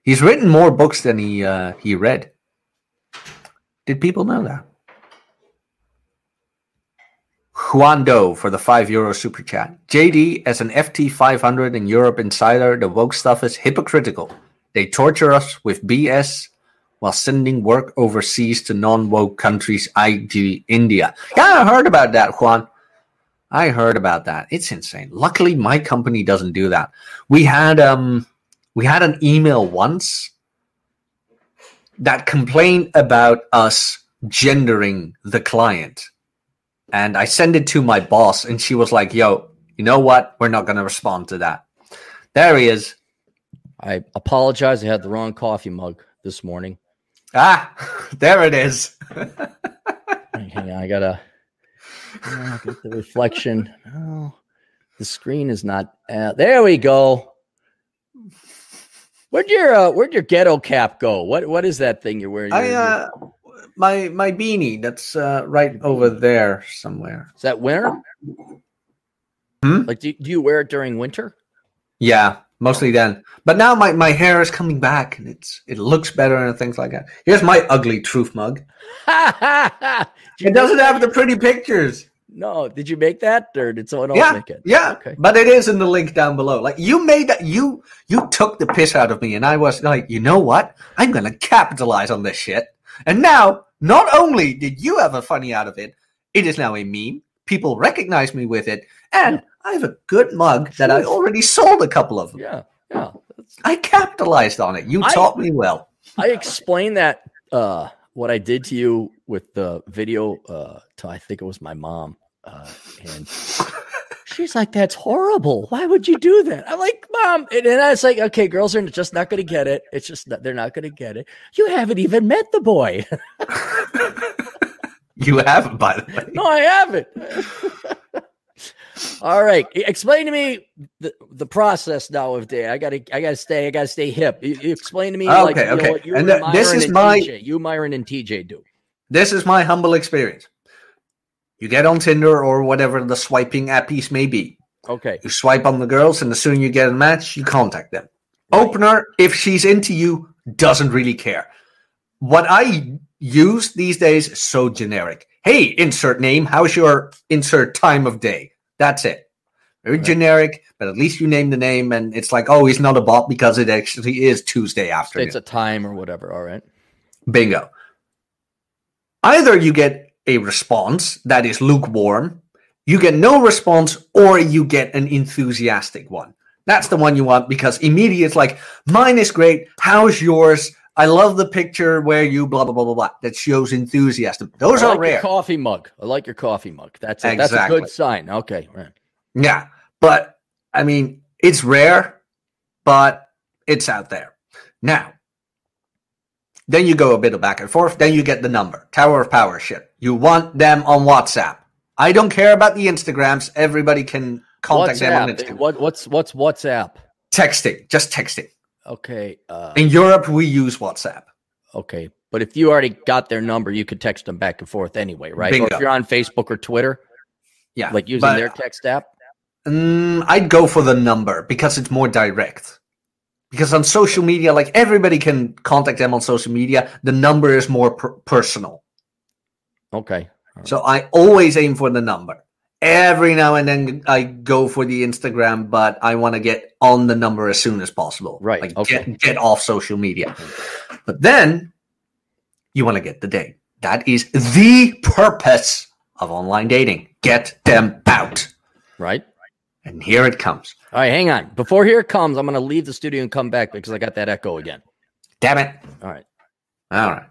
He's written more books than he uh, he read. Did people know that? Juan Doe for the 5 euro super chat. JD, as an FT 500 in Europe insider, the woke stuff is hypocritical. They torture us with BS while sending work overseas to non woke countries, i.g. India. Yeah, I heard about that, Juan. I heard about that. It's insane. Luckily, my company doesn't do that. We had um, we had an email once that complained about us gendering the client. And I sent it to my boss, and she was like, Yo, you know what? We're not to respond to that. There he is. I apologize. I had the wrong coffee mug this morning. Ah, <laughs> there it is. <laughs> Hang on, I gotta get the reflection. Oh, the screen is not. Uh, there we go. Where'd your uh, Where'd your ghetto cap go? What What is that thing you're wearing? I uh, my my beanie that's uh, right over there somewhere. Is that winter? Hmm? Like, do, do you wear it during winter? Yeah, mostly then. But now my, my hair is coming back and it's it looks better and things like that. Here's my ugly truth mug. <laughs> it doesn't have the pretty pictures. No, did you make that or did someone else yeah, make it? Yeah, Okay. but it is in the link down below. Like you made that, you you took the piss out of me, and I was like, you know what? I'm gonna capitalize on this shit. And now, not only did you have a funny out of it, it is now a meme. People recognize me with it, and I have a good mug that I already sold a couple of them. Yeah, yeah. I capitalized on it. You I- taught me well. I explained that uh, what I did to you with the video uh, to I think it was my mom, uh, and she's like, "That's horrible. Why would you do that?" I'm like, "Mom," and then I was like, "Okay, girls are just not going to get it. It's just not, they're not going to get it. You haven't even met the boy. <laughs> You haven't, by the way. no, I haven't." <laughs> All right, explain to me the, the process now of day. I gotta, I gotta stay, I gotta stay hip. You, you explain to me, like, Okay, you know, okay. what you And and th- this is and my- TJ, you, Myron, and TJ do. This is my humble experience. You get on Tinder or whatever the swiping appies may be. Okay, You swipe on the girls, and as soon as you get a match, you contact them. Opener, if she's into you, doesn't really care. What I use these days is so generic. Hey, insert name. How's your insert time of day? That's it. Very Right. generic, but at least you name the name, and it's like, oh, he's not a bot because it actually is Tuesday afternoon. it's a time or whatever. All right. Bingo. Either you get a response that is lukewarm, you get no response, or you get an enthusiastic one. That's the one you want because immediately it's like, mine is great. How's yours? I love the picture where you blah blah blah blah blah. That shows enthusiasm. Those I are like rare. your coffee mug. I like your coffee mug. That's a, that's a good sign. Okay, right. Yeah, but I mean, it's rare, but it's out there. Now, then you go a bit of back and forth. Then you get the number, Tower of Power shit. You want them on WhatsApp. I don't care about the Instagrams. Everybody can contact them on Instagram. What, what's what's WhatsApp? Texting, just texting. Okay. Uh, In Europe, we use WhatsApp. okay. But if you already got their number, you could text them back and forth anyway, right? Or if you're on Facebook or Twitter, Yeah, like using but, their text app. Mm, I'd go for the number because it's more direct. Because on social media, like everybody can contact them on social media, the number is more per- personal. Okay. So I always aim for the number. Every now and then I go for the Instagram, but I want to get on the number as soon as possible. Right, Like okay. get, get off social media. But then you want to get the date. That is the purpose of online dating. Get them out. Right. And here it comes. All right. Hang on. Before here it comes, I'm going to leave the studio and come back because I got that echo again. Damn it. All right. All right.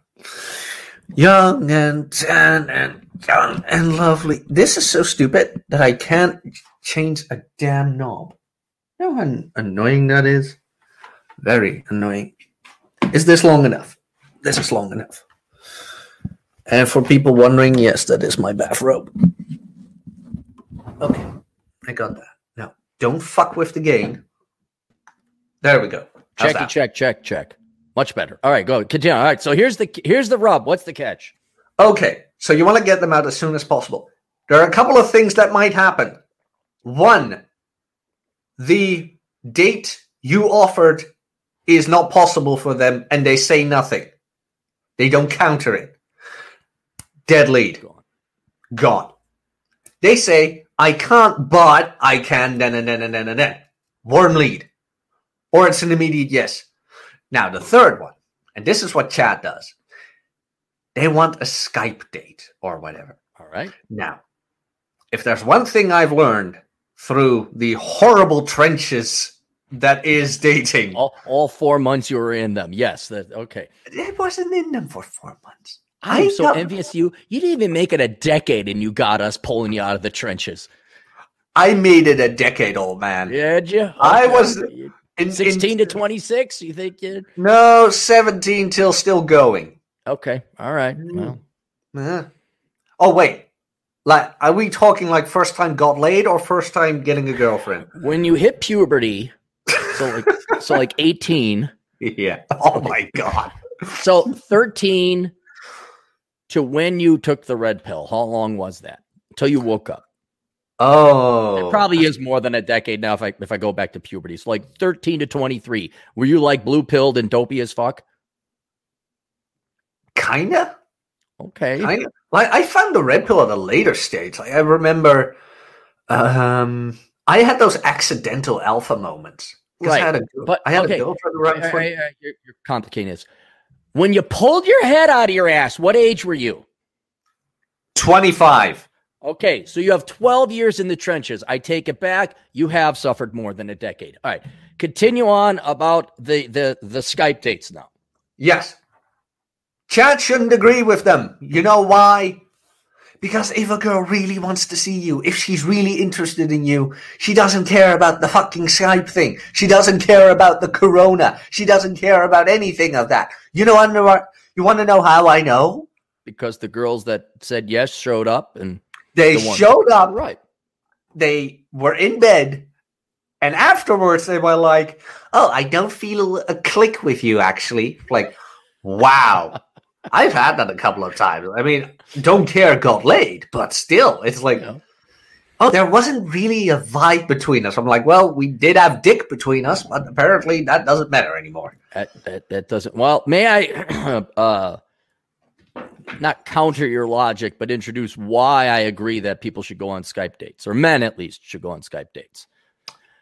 Young and tan and young and lovely. This is so stupid that I can't change a damn knob. You know how annoying that is? Very annoying. Is this long enough? This is long enough. And for people wondering, yes, that is my bathrobe. Okay. I got that. Now, don't fuck with the game. There we go. How's Checky, that? check, check, check. Much better. All right, go continue. All right, so here's the here's the rub. What's the catch? Okay, so you want to get them out as soon as possible. There are a couple of things that might happen. One, the date you offered is not possible for them, and they say nothing. They don't counter it. Dead lead. Gone. Gone. They say, I can't, but I can, then and then and then and then. Warm lead. Or it's an immediate yes. Now, the third one, and this is what Chad does. They want a Skype date or whatever. All right. Now, if there's one thing I've learned through the horrible trenches that is dating, All, all four months you were in them. Yes. That okay. I wasn't in them for four months. I'm I so got- envious of you. You didn't even make it a decade, and you got us pulling you out of the trenches. I made it a decade, old man. Did you? I was- In- sixteen in- to twenty six. You think you? No, 17 till still going. Okay. All right. Mm. Well, Uh-huh. Oh, wait. Like, are we talking like first time got laid or first time getting a girlfriend? when you hit puberty, so like <laughs> so like eighteen, Yeah. Oh my god. so thirteen to when you took the red pill. How long was that? Until you woke up. Oh. It probably is more than a decade now if I if I go back to puberty. So like 13 to 23. Were you like blue pilled and dopey as fuck? Kinda. Okay. Kinda. Like, I found the red pill at a later stage. Like, I remember, um, I had those accidental alpha moments. Right, I had a, but- I had okay. a girlfriend around right, 20 all right, You're, you're complicating this. When you pulled your head out of your ass, what age were you? 25. Okay, so you have 12 years in the trenches. I take it back. You have suffered more than a decade. All right. Continue on about the the the Skype dates now. Yes. Chad shouldn't agree with them. You know why? Because if a girl really wants to see you, if she's really interested in you, she doesn't care about the fucking Skype thing. She doesn't care about the corona. She doesn't care about anything of that. You know, under you want to know how I know? Because the girls that said yes showed up and They the showed up, right. they were in bed, and afterwards they were like, "Oh, I don't feel a click with you." Actually, like, wow, I've had that a couple of times. I mean, don't care got laid, but still, it's like, Yeah. oh, there wasn't really a vibe between us. I'm like, well, we did have dick between us, but apparently that doesn't matter anymore. That, that that doesn't. Well, may I <clears throat> uh not counter your logic, but introduce why I agree that people should go on Skype dates, or men at least should go on Skype dates.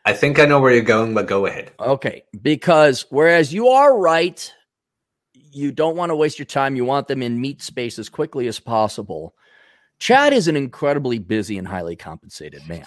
I think I know where you're going, but go ahead. Okay, because whereas you are right, you don't want to waste your time. You want them in meet space as quickly as possible. Chad is an incredibly busy and highly compensated man.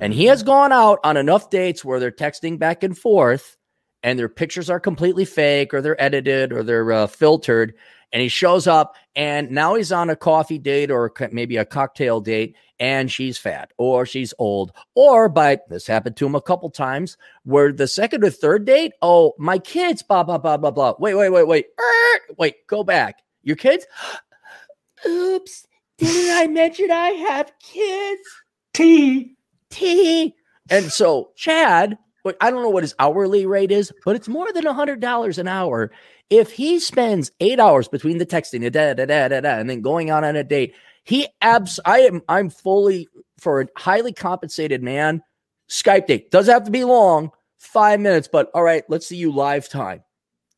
And he has gone out on enough dates where they're texting back and forth and their pictures are completely fake or they're edited or they're uh, filtered. And he shows up and now he's on a coffee date or maybe a cocktail date and she's fat or she's old. Or by this happened to him a couple times where the second or third date, oh, my kids, blah, blah, blah, blah, blah. Wait, wait, wait, wait. Er, wait, go back. Your kids? <gasps> Oops. Didn't I mention I have kids? <laughs> T. T. And so Chad, I don't know what his hourly rate is, but it's more than a hundred dollars an hour. If he spends eight hours between the texting, da, da, da, da, da, and then going out on a date, he abs. I am. I'm fully for a highly compensated man. Skype date doesn't have to be long, five minutes, but all right. Let's see you live time.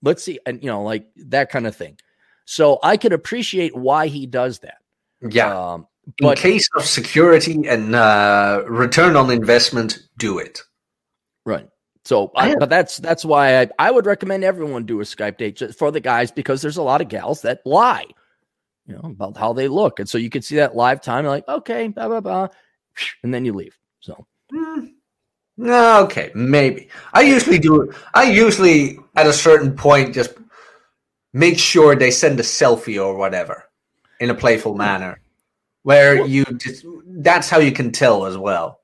Let's see, and you know, like that kind of thing. So I could appreciate why he does that. Yeah. Um, In but case of security and uh, return on investment, do it. Right. So, I, but that's that's why I, I would recommend everyone do a Skype date just for the guys because there's a lot of gals that lie, you know, about how they look, and so you can see that live time. Like, okay, blah blah blah, <sniffs> and then you leave. So, Hmm. Okay, maybe. I usually do. I usually, at a certain point, just make sure they send a selfie or whatever in a playful manner, where you just. That's how you can tell as well.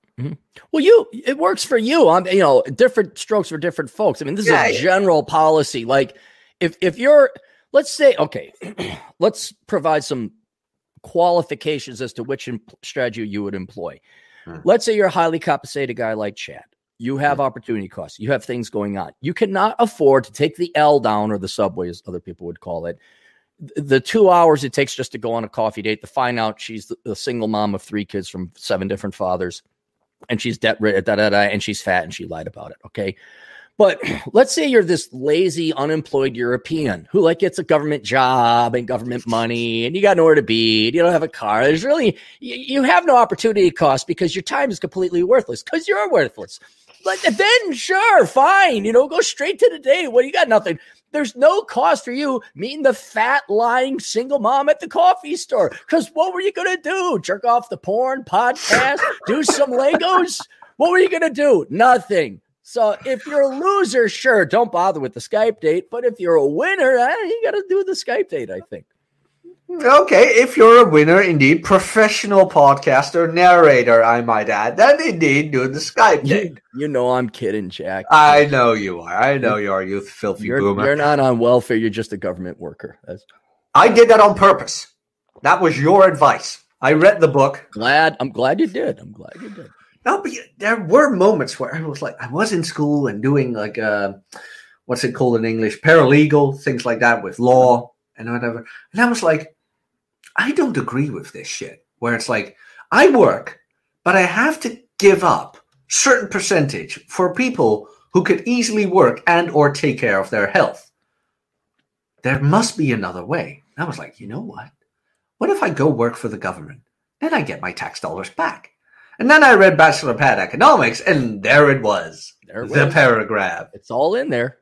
Well, you it works for you. I'm, you know, different strokes for different folks. I mean, this Yeah, is a yeah. general policy. Like, if if you're, let's say, okay, <clears throat> let's provide some qualifications as to which em- strategy you would employ. Hmm. Let's say you're a highly compensated guy like Chad. You have hmm. opportunity costs. You have things going on. You cannot afford to take the L down or the subway, as other people would call it. The two hours it takes just to go on a coffee date to find out she's the single mom of three kids from seven different fathers, and she's debt da, da, da, and she's fat and she lied about it. Okay, but <clears throat> let's say you're this lazy, unemployed European who like gets a government job and government money, and you got nowhere to be, and you don't have a car. There's really you, you have no opportunity cost because your time is completely worthless because you're worthless. But then, sure, fine, you know, go straight to the day. Well, you got nothing. There's no cost for you meeting the fat, lying single mom at the coffee store. Because what were you going to do? Jerk off the porn podcast? <laughs> do some Legos? What were you going to do? Nothing. So if you're a loser, sure, don't bother with the Skype date. But if you're a winner, eh, you got to do the Skype date, I think. Okay, if you're a winner, indeed, professional podcaster, narrator, I might add, then indeed do the Skype date. You, you know I'm kidding, Jack. I know you are. I know you are, you filthy you're, boomer. You're not on welfare. You're just a government worker. That's... I did that on purpose. That was your advice. I read the book. Glad. I'm glad you did. I'm glad you did. No, but there were moments where I was like, I was in school and doing like, uh, what's it called in English? Paralegal, things like that with law and whatever. And I was like, I don't agree with this shit. Where it's like, I work, but I have to give up certain percentage for people who could easily work and or take care of their health. There must be another way. I was like, you know what? What if I go work for the government? Then I get my tax dollars back. And then I read Bachelor Pad Economics, and there it was. There it the was. paragraph. It's all in there.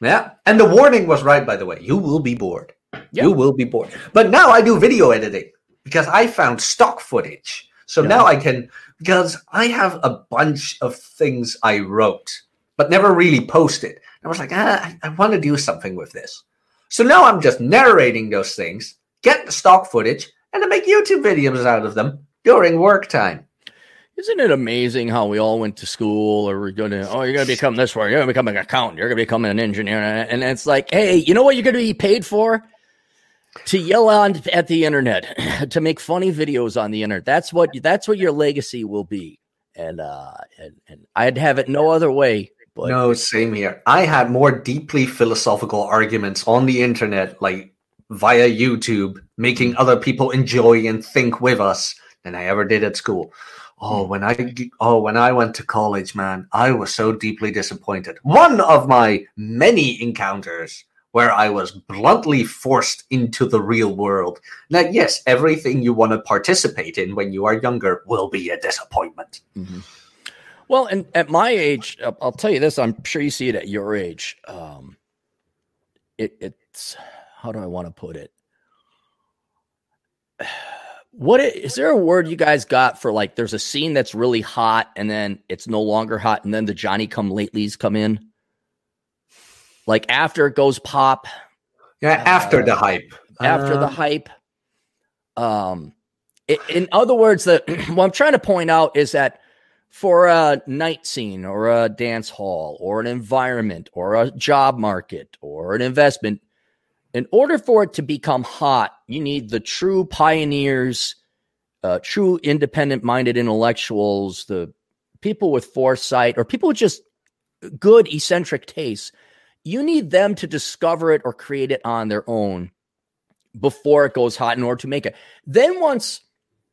Yeah. And the warning was right, by the way. You will be bored. You will be bored. But now I do video editing because I found stock footage. So yeah. now I can, because I have a bunch of things I wrote, but never really posted. I was like, ah, I, I want to do something with this. So now I'm just narrating those things, get the stock footage, and to make YouTube videos out of them during work time. Isn't it amazing how we all went to school or we're going to, oh, you're going to become this way, you're going to become an accountant, you're going to become an engineer. And it's like, hey, you know what you're going to be paid for? To yell on at the internet, <clears throat> to make funny videos on the internet. That's what that's what your legacy will be. And uh and, and I'd have it no other way. But no, same here. I had more deeply philosophical arguments on the internet, like via YouTube, making other people enjoy and think with us than I ever did at school. Oh, when I oh when I went to college, man, I was so deeply disappointed. One of my many encounters where I was bluntly forced into the real world. Now, yes, everything you want to participate in when you are younger will be a disappointment. Mm-hmm. Well, and at my age, I'll tell you this: I'm sure you see it at your age. Um, it, it's how do I want to put it? <sighs> What is there a word you guys got for like there's a scene that's really hot and then it's no longer hot and then the Johnny come latelys come in? Like after it goes pop. Yeah, after uh, the hype. After uh, the hype. Um it, in other words, that <clears throat> what I'm trying to point out is that for a night scene or a dance hall or an environment or a job market or an investment, in order for it to become hot, you need the true pioneers, uh, true independent minded intellectuals, the people with foresight, or people with just good eccentric tastes. You need them to discover it or create it on their own before it goes hot in order to make it. Then, once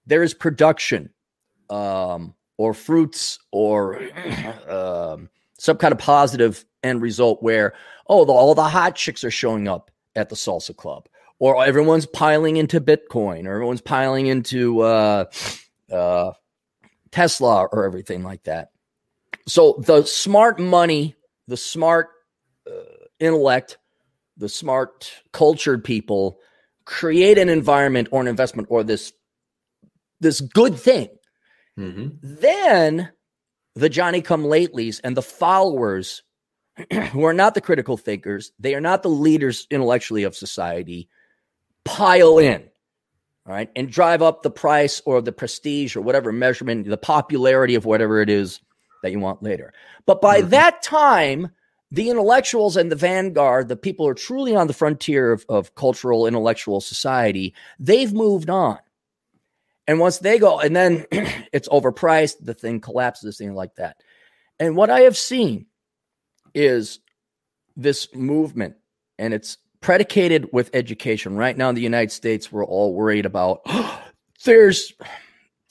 there is production um, or fruits or um, some kind of positive end result where, oh, the, all the hot chicks are showing up at the salsa club or everyone's piling into bitcoin or everyone's piling into uh, uh, tesla or everything like that so the smart money the smart intellect the smart cultured people create an environment or an investment or this this good thing mm-hmm. then the johnny come latelys and the followers <clears throat> who are not the critical thinkers, they are not the leaders intellectually of society, pile in, all right, and drive up the price or the prestige or whatever measurement, the popularity of whatever it is that you want later. But by mm-hmm. that time, the intellectuals and the vanguard, the people who are truly on the frontier of, of cultural intellectual society, they've moved on. And once they go, and then <clears throat> it's overpriced, the thing collapses, thing like that. And what I have seen is this movement, and it's predicated with education. Right now in the United States, we're all worried about <gasps> there's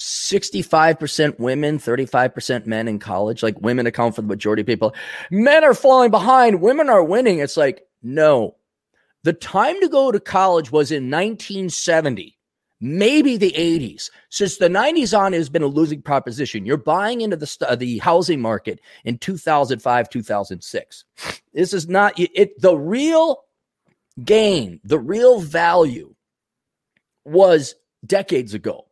65% women, 35% men in college. Like women account for the majority of people. Men are falling behind, women are winning. It's like, no. The time to go to college was in 1970 maybe the 80s. Since the 90s on, it has been a losing proposition. You're buying into the st- uh, the housing market in 2005, 2006. This is not it. The real gain, the real value was decades ago.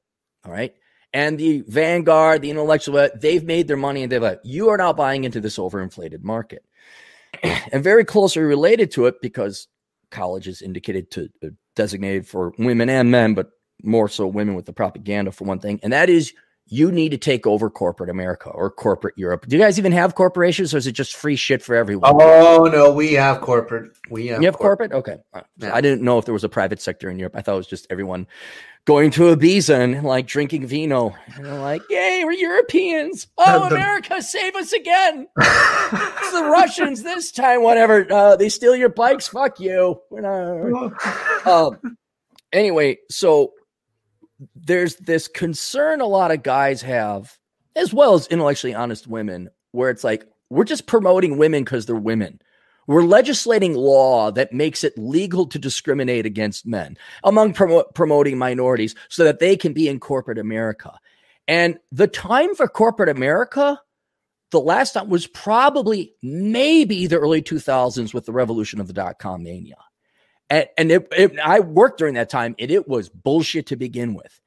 All right. And the Vanguard, the intellectual, they've made their money and they've like, you are now buying into this overinflated market. <clears throat> and very closely related to it because college is indicated to uh, designated for women and men, but more so women with the propaganda for one thing, and that is you need to take over corporate America or corporate Europe. Do you guys even have corporations, or is it just free shit for everyone? Oh no, we have corporate. We have you have corporate. corporate? Okay, yeah. I didn't know if there was a private sector in Europe. I thought it was just everyone going to Ibiza and like drinking vino. And they're like, "Yay, we're Europeans! Oh, the, America, save us again! it's the Russians this time. Whatever. Uh, they steal your bikes. Fuck you. We're not." <laughs> Um, anyway, so there's this concern a lot of guys have, as well as intellectually honest women, where it's like, we're just promoting women because they're women. We're legislating law that makes it legal to discriminate against men among promoting minorities so that they can be in corporate America. And the time for corporate America, the last time was probably maybe the early 2000s with the revolution of the dot com mania. And, and it, it, I worked during that time, and it was bullshit to begin with.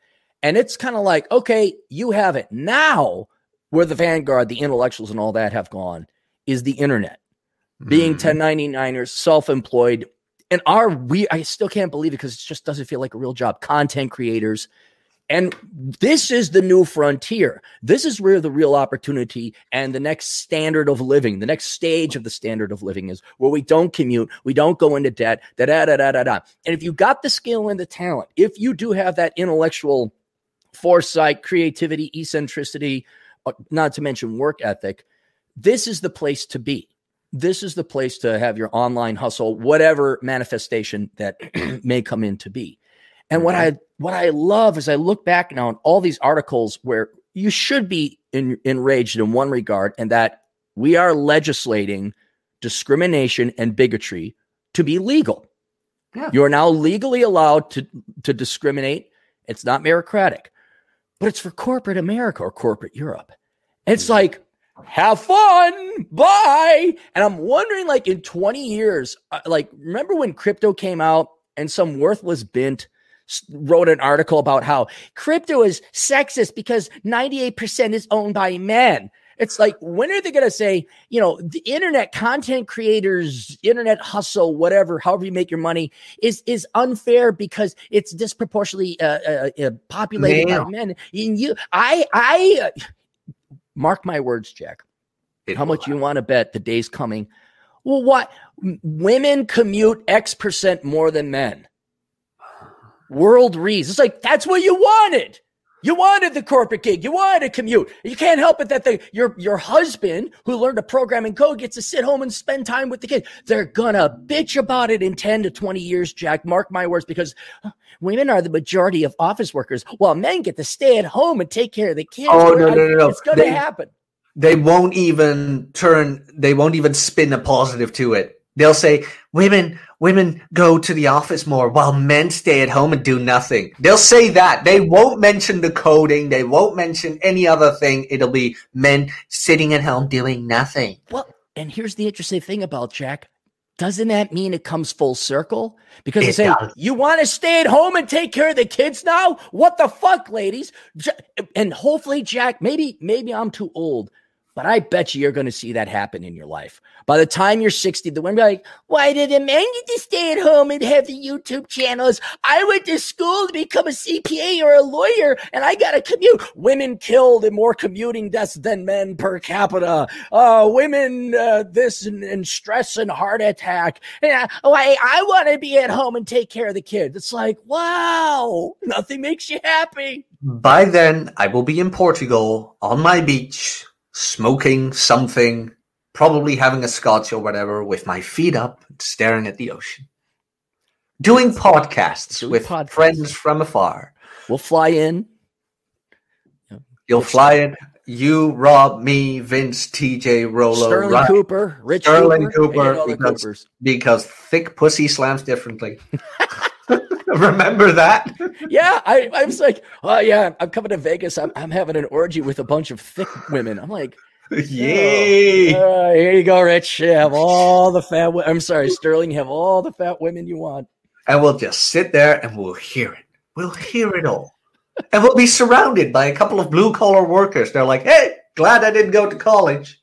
And it's kind of like, okay, you have it. Now, where the vanguard, the intellectuals, and all that have gone is the internet. Being mm. 1099ers, self employed, and are we I still can't believe it because it just doesn't feel like a real job. Content creators, and this is the new frontier. This is where the real opportunity and the next standard of living, the next stage of the standard of living is where we don't commute, we don't go into debt, da da da da da da. And if you got the skill and the talent, if you do have that intellectual foresight, creativity, eccentricity, uh, not to mention work ethic, this is the place to be. This is the place to have your online hustle, whatever manifestation that <clears throat> may come in to be. And what mm-hmm. I what I love is I look back now on all these articles where you should be in, enraged in one regard, and that we are legislating discrimination and bigotry to be legal. Yeah. You are now legally allowed to to discriminate. It's not meritocratic, but it's for corporate America or corporate Europe. it's mm-hmm. like have fun bye and i'm wondering like in 20 years uh, like remember when crypto came out and some worthless bint wrote an article about how crypto is sexist because 98% is owned by men. It's like, when are they going to say, you know, the internet content creators, internet hustle, whatever, however you make your money is, is unfair because it's disproportionately uh, uh, uh populated Man. by men. And you, I, I, uh, mark my words, Jack. It how much happen. you want to bet the day's coming? Well, what women commute X percent more than men world reads. It's like that's what you wanted. You wanted the corporate gig. You wanted to commute. You can't help it that the your your husband who learned to program and code gets to sit home and spend time with the kid. They're gonna bitch about it in 10 to 20 years, Jack. Mark my words, because uh, women are the majority of office workers, while men get to stay at home and take care of the kids. Oh no, no, no, no. It's gonna they, happen. They won't even turn they won't even spin a positive to it. They'll say women women go to the office more while men stay at home and do nothing. They'll say that. They won't mention the coding. They won't mention any other thing. It'll be men sitting at home doing nothing. Well, and here's the interesting thing about Jack. Doesn't that mean it comes full circle? Because it they say, does. you want to stay at home and take care of the kids now? What the fuck, ladies? And hopefully, Jack, maybe, maybe I'm too old, But I bet you you're going to see that happen in your life. By the time you're 60, the women be like, why did a man get to stay at home and have the YouTube channels? I went to school to become a CPA or a lawyer and I got to commute. Women killed in more commuting deaths than men per capita. Uh, women, uh, this and, and, stress and heart attack. Oh, I, I want to be at home and take care of the kids. It's like, wow, nothing makes you happy. By then, I will be in Portugal on my beach smoking something, probably having a scotch or whatever, with my feet up, staring at the ocean. Doing podcasts Doing with podcasts. friends from afar. We'll fly in. You'll fly in. You, Rob, me, Vince, TJ, Rollo, Sterling Ryan, Cooper, Rich Sterling Cooper, Cooper because, because thick pussy slams differently. <laughs> <laughs> Remember that? yeah, I, I was like, oh yeah, I'm coming to Vegas. I'm, I'm having an orgy with a bunch of thick women. I'm like, <laughs> yay! Oh, uh, here you go, Rich. You have all the fat. W- I'm sorry, Sterling. You have all the fat women you want. And we'll just sit there and we'll hear it. We'll hear it all, and we'll be surrounded by a couple of blue collar workers. They're like, "Hey, glad I didn't go to college."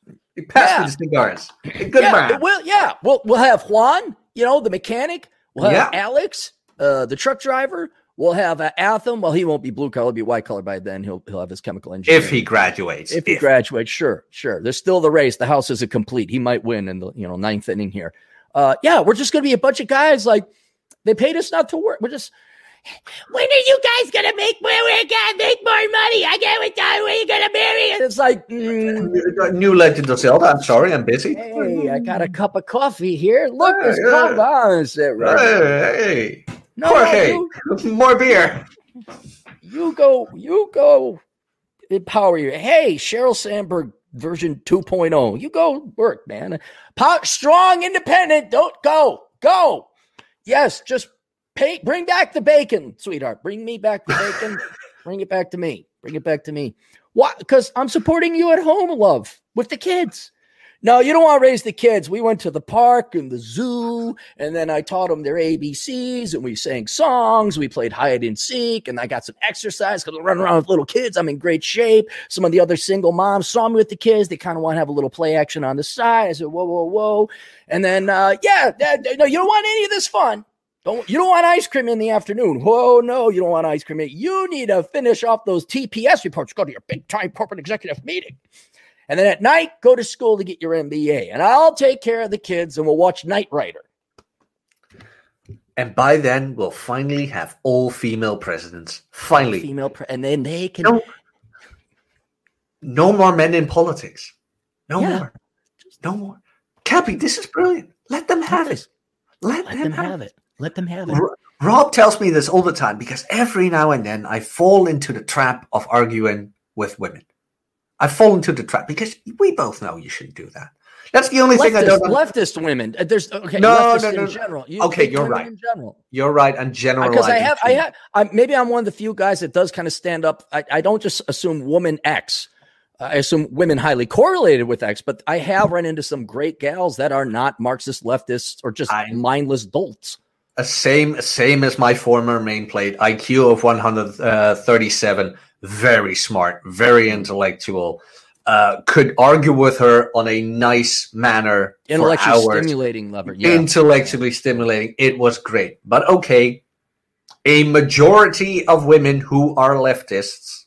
Pass yeah. me the cigars. Good yeah, man. Well, yeah, we'll we'll have Juan. You know, the mechanic. We'll have yeah. Alex uh, the truck driver will have uh, Atham. Well, he won't be blue collar, be white collar by then. He'll he'll have his chemical engineer. If he graduates. If he graduates, sure, sure. There's still the race. The house isn't complete. He might win in the you know ninth inning here. Uh, yeah, we're just gonna be a bunch of guys like they paid us not to work. We're just when are you guys gonna make more? We're gonna make more money. I get it done. When are you gonna marry? And it's like mm, <laughs> new Legend of Zelda. I'm sorry, I'm busy. Hey, I got a cup of coffee here. Look, hey, it's yeah. cold on. Sit right. Hey, hey. No, Jorge, you, <laughs> more beer. You go, you go empower you. Hey, Sheryl Sandberg version 2.0. You go work, man. Power, strong, independent. Don't go. Go. Yes, just pay bring back the bacon, sweetheart. Bring me back the bacon. <laughs> bring it back to me. Bring it back to me. Why? Because I'm supporting you at home, love, with the kids. No, you don't want to raise the kids. We went to the park and the zoo, and then I taught them their ABCs, and we sang songs. We played hide and seek, and I got some exercise because I run around with little kids. I'm in great shape. Some of the other single moms saw me with the kids. They kind of want to have a little play action on the side. I said, whoa, whoa, whoa. And then, uh, yeah, no, you don't want any of this fun. Don't you don't want ice cream in the afternoon? Whoa, no, you don't want ice cream. You need to finish off those TPS reports. Go to your big time corporate executive meeting. And then at night, go to school to get your MBA. And I'll take care of the kids and we'll watch Knight Rider. And by then, we'll finally have all female presidents. Finally. Female pre- and then they can. No, no more men in politics. No yeah. more. No more. Cappy, this is brilliant. Let them have it. Let, Let them, them, have, it. it. Let them have it. Rob tells me this all the time because every now and then I fall into the trap of arguing with women. I fall into the trap because we both know you shouldn't do that. That's the only leftist, thing I don't. Leftist women. Uh, there's okay. No, no, no. In general. You, okay, you're right. In general, you're right. And general because I have, I have. I, maybe I'm one of the few guys that does kind of stand up. I, I don't just assume woman X. I assume women highly correlated with X, but I have run into some great gals that are not Marxist leftists or just I, mindless dolts. A same, same as my former main plate. IQ of 137 very smart, very intellectual. Uh, could argue with her on a nice manner intellectually stimulating lover. yeah. intellectually stimulating it was great but okay a majority of women who are leftists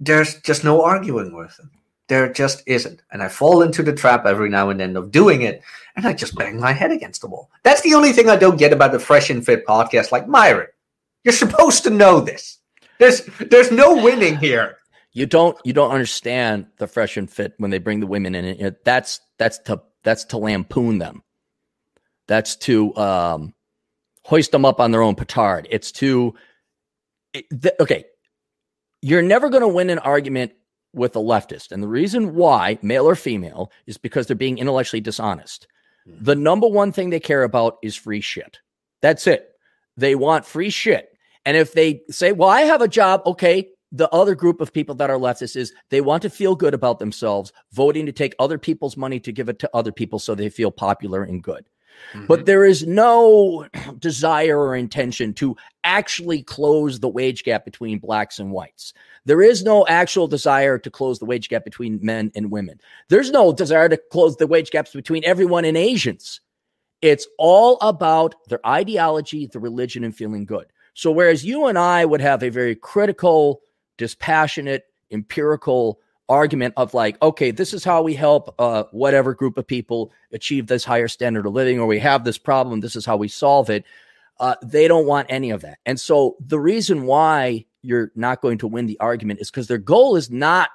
there's just no arguing with them there just isn't and i fall into the trap every now and then of doing it and i just bang my head against the wall that's the only thing i don't get about the fresh and fit podcast like myron you're supposed to know this there's there's no winning here. You don't you don't understand the fresh and fit when they bring the women in. It, that's that's to that's to lampoon them. That's to um, hoist them up on their own petard. It's to it, th- okay. You're never going to win an argument with a leftist, and the reason why, male or female, is because they're being intellectually dishonest. Mm-hmm. The number one thing they care about is free shit. That's it. They want free shit. And if they say, well, I have a job, okay, the other group of people that are leftists is they want to feel good about themselves, voting to take other people's money to give it to other people so they feel popular and good. Mm-hmm. But there is no <clears throat> desire or intention to actually close the wage gap between blacks and whites. There is no actual desire to close the wage gap between men and women. There's no desire to close the wage gaps between everyone and Asians. It's all about their ideology, the religion, and feeling good. So, whereas you and I would have a very critical, dispassionate, empirical argument of like, okay, this is how we help uh, whatever group of people achieve this higher standard of living, or we have this problem, this is how we solve it. Uh, they don't want any of that. And so the reason why you're not going to win the argument is because their goal is not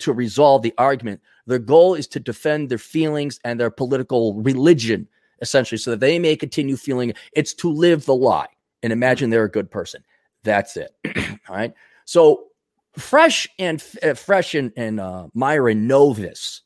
to resolve the argument. Their goal is to defend their feelings and their political religion, essentially, so that they may continue feeling it's to live the lie and imagine they're a good person. That's it. <clears throat> All right. So Fresh and uh, Fresh and, and uh, Myron know this.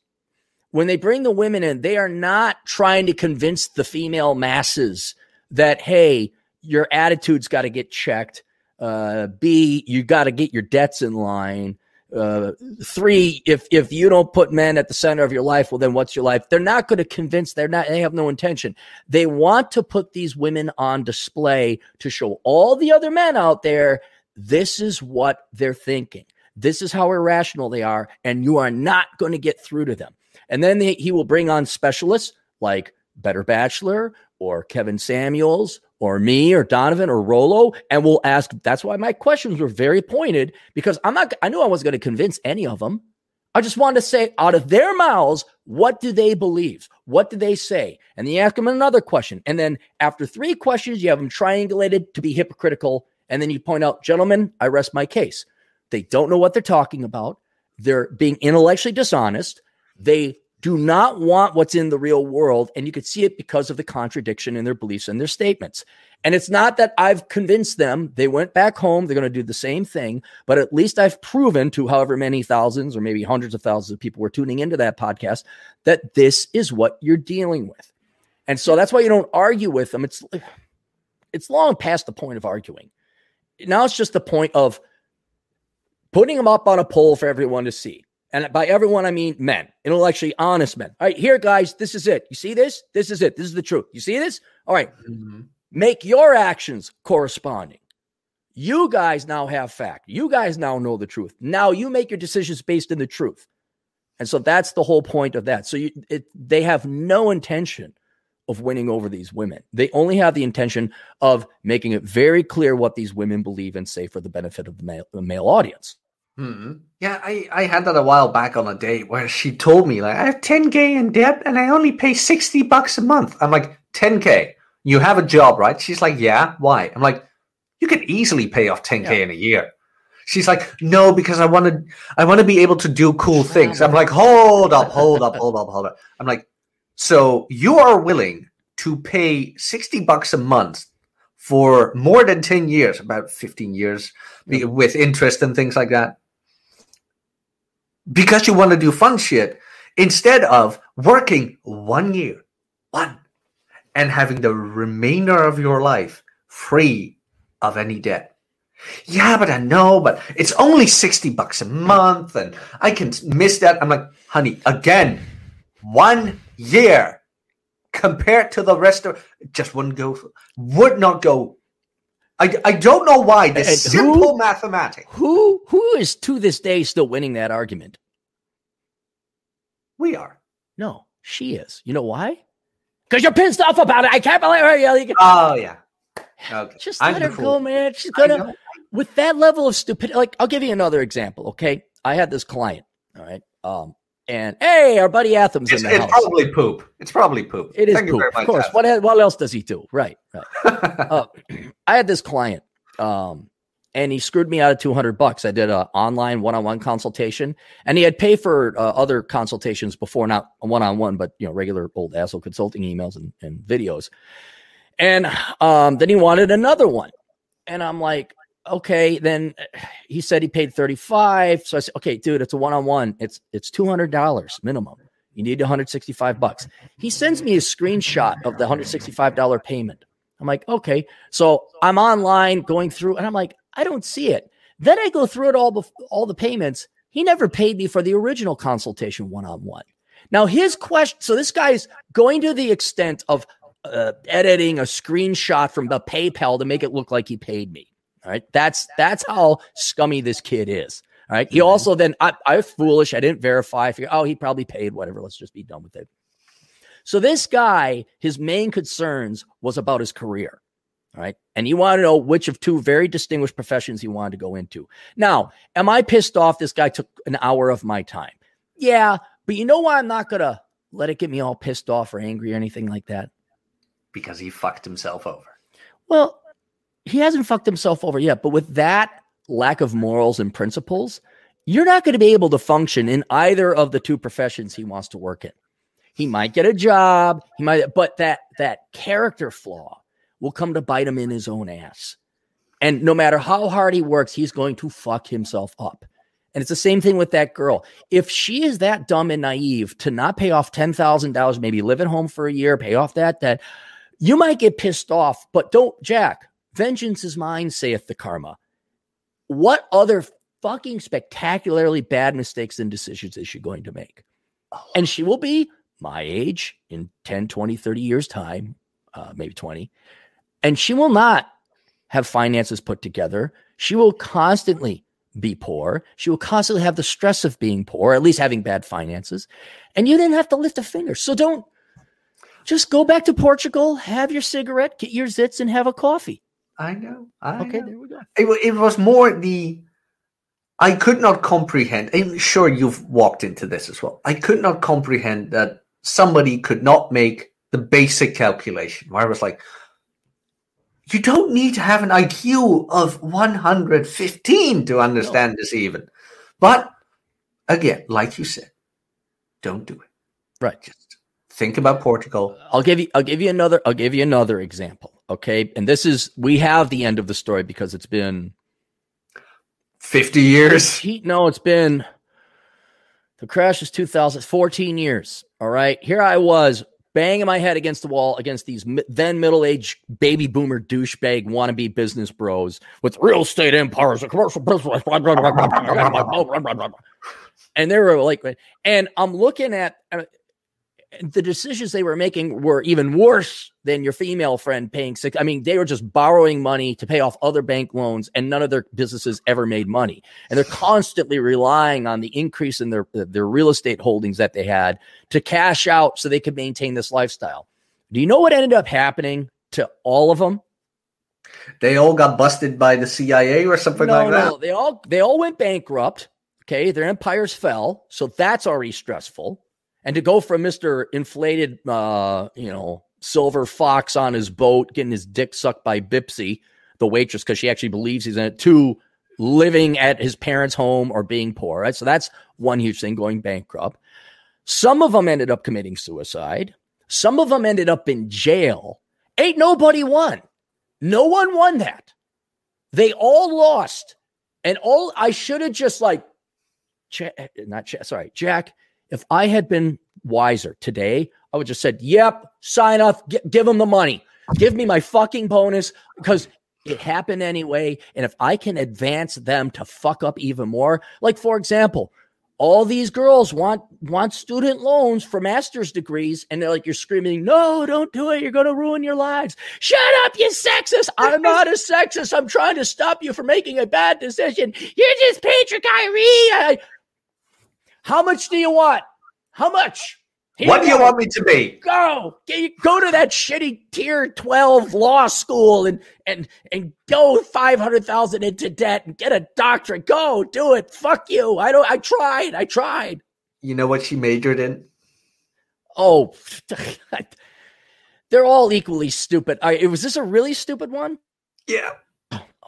When they bring the women in, they are not trying to convince the female masses that, hey, your attitude's got to get checked. Uh, B, you got to get your debts in line. Uh, three, if if you don't put men at the center of your life, well, then what's your life? They're not going to convince. They're not. They have no intention. They want to put these women on display to show all the other men out there this is what they're thinking. This is how irrational they are, and you are not going to get through to them. And then they, he will bring on specialists like Better Bachelor or Kevin Samuels or me or Donovan or Rollo, and we'll ask. That's why my questions were very pointed because I'm not. I knew I wasn't going to convince any of them. I just wanted to say out of their mouths, what do they believe? What do they say? And then you ask them another question. And then after three questions, you have them triangulated to be hypocritical and then you point out, gentlemen, I rest my case. They don't know what they're talking about. They're being intellectually dishonest. They do not want what's in the real world. And you could see it because of the contradiction in their beliefs and their statements. And it's not that I've convinced them. They went back home. They're going to do the same thing. But at least I've proven to however many thousands or maybe hundreds of thousands of people were tuning into that podcast that this is what you're dealing with. And so that's why you don't argue with them. It's it's long past the point of arguing now it's just the point of putting them up on a pole for everyone to see. And by everyone, I mean men, intellectually honest men. All right, here, guys, this is it. You see this? This is it. This is the truth. You see this? All right. mm-hmm. Make your actions corresponding. You guys now have fact. You guys now know the truth. Now you make your decisions based in the truth. And so that's the whole point of that. So you, it, they have no intention of winning over these women. They only have the intention of making it very clear what these women believe and say for the benefit of the male, the male audience. Mm-hmm. Yeah, I, I had that a while back on a date where she told me like I have 10k in debt and I only pay 60 bucks a month. I'm like 10k. You have a job, right? She's like, yeah. Why? I'm like, you could easily pay off 10k yeah. in a year. She's like, no, because I want to, I want to be able to do cool <laughs> things. I'm like, hold up, hold up, hold up, hold up. I'm like, so you are willing to pay 60 bucks a month for more than 10 years, about 15 years mm-hmm. with interest and things like that. Because you want to do fun shit instead of working one year, one, and having the remainder of your life free of any debt. Yeah, but I know, but it's only 60 bucks a month and I can miss that. I'm like, honey, again, one year compared to the rest of just wouldn't go would not go I, I don't know why. This and simple who, mathematics. who who is to this day still winning that argument? We are. No she is. You know why? Because you're pissed off about it. I can't believe her oh yeah. Okay. just let I'm her go man. She's gonna with that level of stupidity like i'll give you another example okay? I had this client all right? Um and hey, our buddy Athams it's, in the it's house. probably poop. It's probably poop. It is Thank poop, of course. What what else does he do? Right, right. <laughs> uh, I had this client, um, and he screwed me out of two hundred bucks. I did an online one on one consultation, and he had paid for uh, other consultations before, not one on one, but you know, regular old asshole consulting emails and, and videos. And um, then he wanted another one, and I'm like, okay, then he said he paid 35. So I said, okay, dude, it's a one-on-one. It's it's $200 minimum. You need 165 bucks. He sends me a screenshot of the $165 payment. I'm like, okay. So I'm online going through and I'm like, I don't see it. Then I go through it all bef- all the payments. He never paid me for the original consultation one-on-one. Now his question, so this guy's going to the extent of uh, editing a screenshot from the PayPal to make it look like he paid me. All right. That's that's how scummy this kid is. All right. He mm-hmm. also then I, I was foolish. I didn't verify. I figured, oh, he probably paid whatever. Let's just be done with it. So this guy, his main concerns was about his career. All right. And you want to know which of two very distinguished professions he wanted to go into. Now, am I pissed off? This guy took an hour of my time. Yeah. But you know why I'm not going to let it get me all pissed off or angry or anything like that? Because he fucked himself over. Well, he hasn't fucked himself over yet. But with that lack of morals and principles, you're not going to be able to function in either of the two professions he wants to work in. He might get a job, he might, but that that character flaw will come to bite him in his own ass. And no matter how hard he works, he's going to fuck himself up. And it's the same thing with that girl. If she is that dumb and naive to not pay off $10,000, maybe live at home for a year, pay off that debt, you might get pissed off, but don't, Jack, vengeance is mine, saith the karma. What other fucking spectacularly bad mistakes and decisions is she going to make? And she will be my age in 10, 20, 30 years' time, uh, maybe 20. And she will not have finances put together. She will constantly be poor. She will constantly have the stress of being poor, at least having bad finances. And you didn't have to lift a finger. So don't just go back to Portugal, have your cigarette, get your zits, and have a coffee. I know. I okay, know. there we go. It, it was more the. I could not comprehend. I'm sure you've walked into this as well. I could not comprehend that somebody could not make the basic calculation where I was like, you don't need to have an IQ of 115 to understand no. this even. But again, like you said, don't do it. Right. Just think about Portugal. I'll give you I'll give you another I'll give you another example. Okay. And this is we have the end of the story because it's been 50 years. No, it's been the crash is 2014 years. All right. Here I was banging my head against the wall against these then middle aged baby boomer douchebag wannabe business bros with real estate empires, a commercial business. and they were like, and I'm looking at the decisions they were making were even worse than your female friend paying six. I mean, they were just borrowing money to pay off other bank loans, and none of their businesses ever made money. And they're constantly relying on the increase in their their real estate holdings that they had to cash out so they could maintain this lifestyle. Do you know what ended up happening to all of them? They all got busted by the CIA or something no, like that. No, they all they all went bankrupt. Okay, their empires fell, so that's already stressful. And to go from Mr. Inflated, uh, you know, silver fox on his boat, getting his dick sucked by Bipsy, the waitress, because she actually believes he's in it, to living at his parents' home or being poor, right? So that's one huge thing going bankrupt. Some of them ended up committing suicide. Some of them ended up in jail. Ain't nobody won. No one won that. They all lost. And all I should have just like, not sorry, Jack, if I had been wiser today, I would just said, "Yep, sign up, g- give them the money, give me my fucking bonus," because it happened anyway. And if I can advance them to fuck up even more, like for example, all these girls want want student loans for master's degrees, and they're like, you're screaming, "No, don't do it! You're going to ruin your lives!" Shut up, you sexist! I'm <laughs> not a sexist. I'm trying to stop you from making a bad decision. You're just Patrick Kyrie. How much do you want? How much? Here what do you want me to be? Go, go to that shitty tier twelve law school and and and go five hundred thousand into debt and get a doctorate. Go do it. Fuck you. I don't. I tried. I tried. You know what she majored in? Oh, <laughs> they're all equally stupid. Right, was this a really stupid one? Yeah.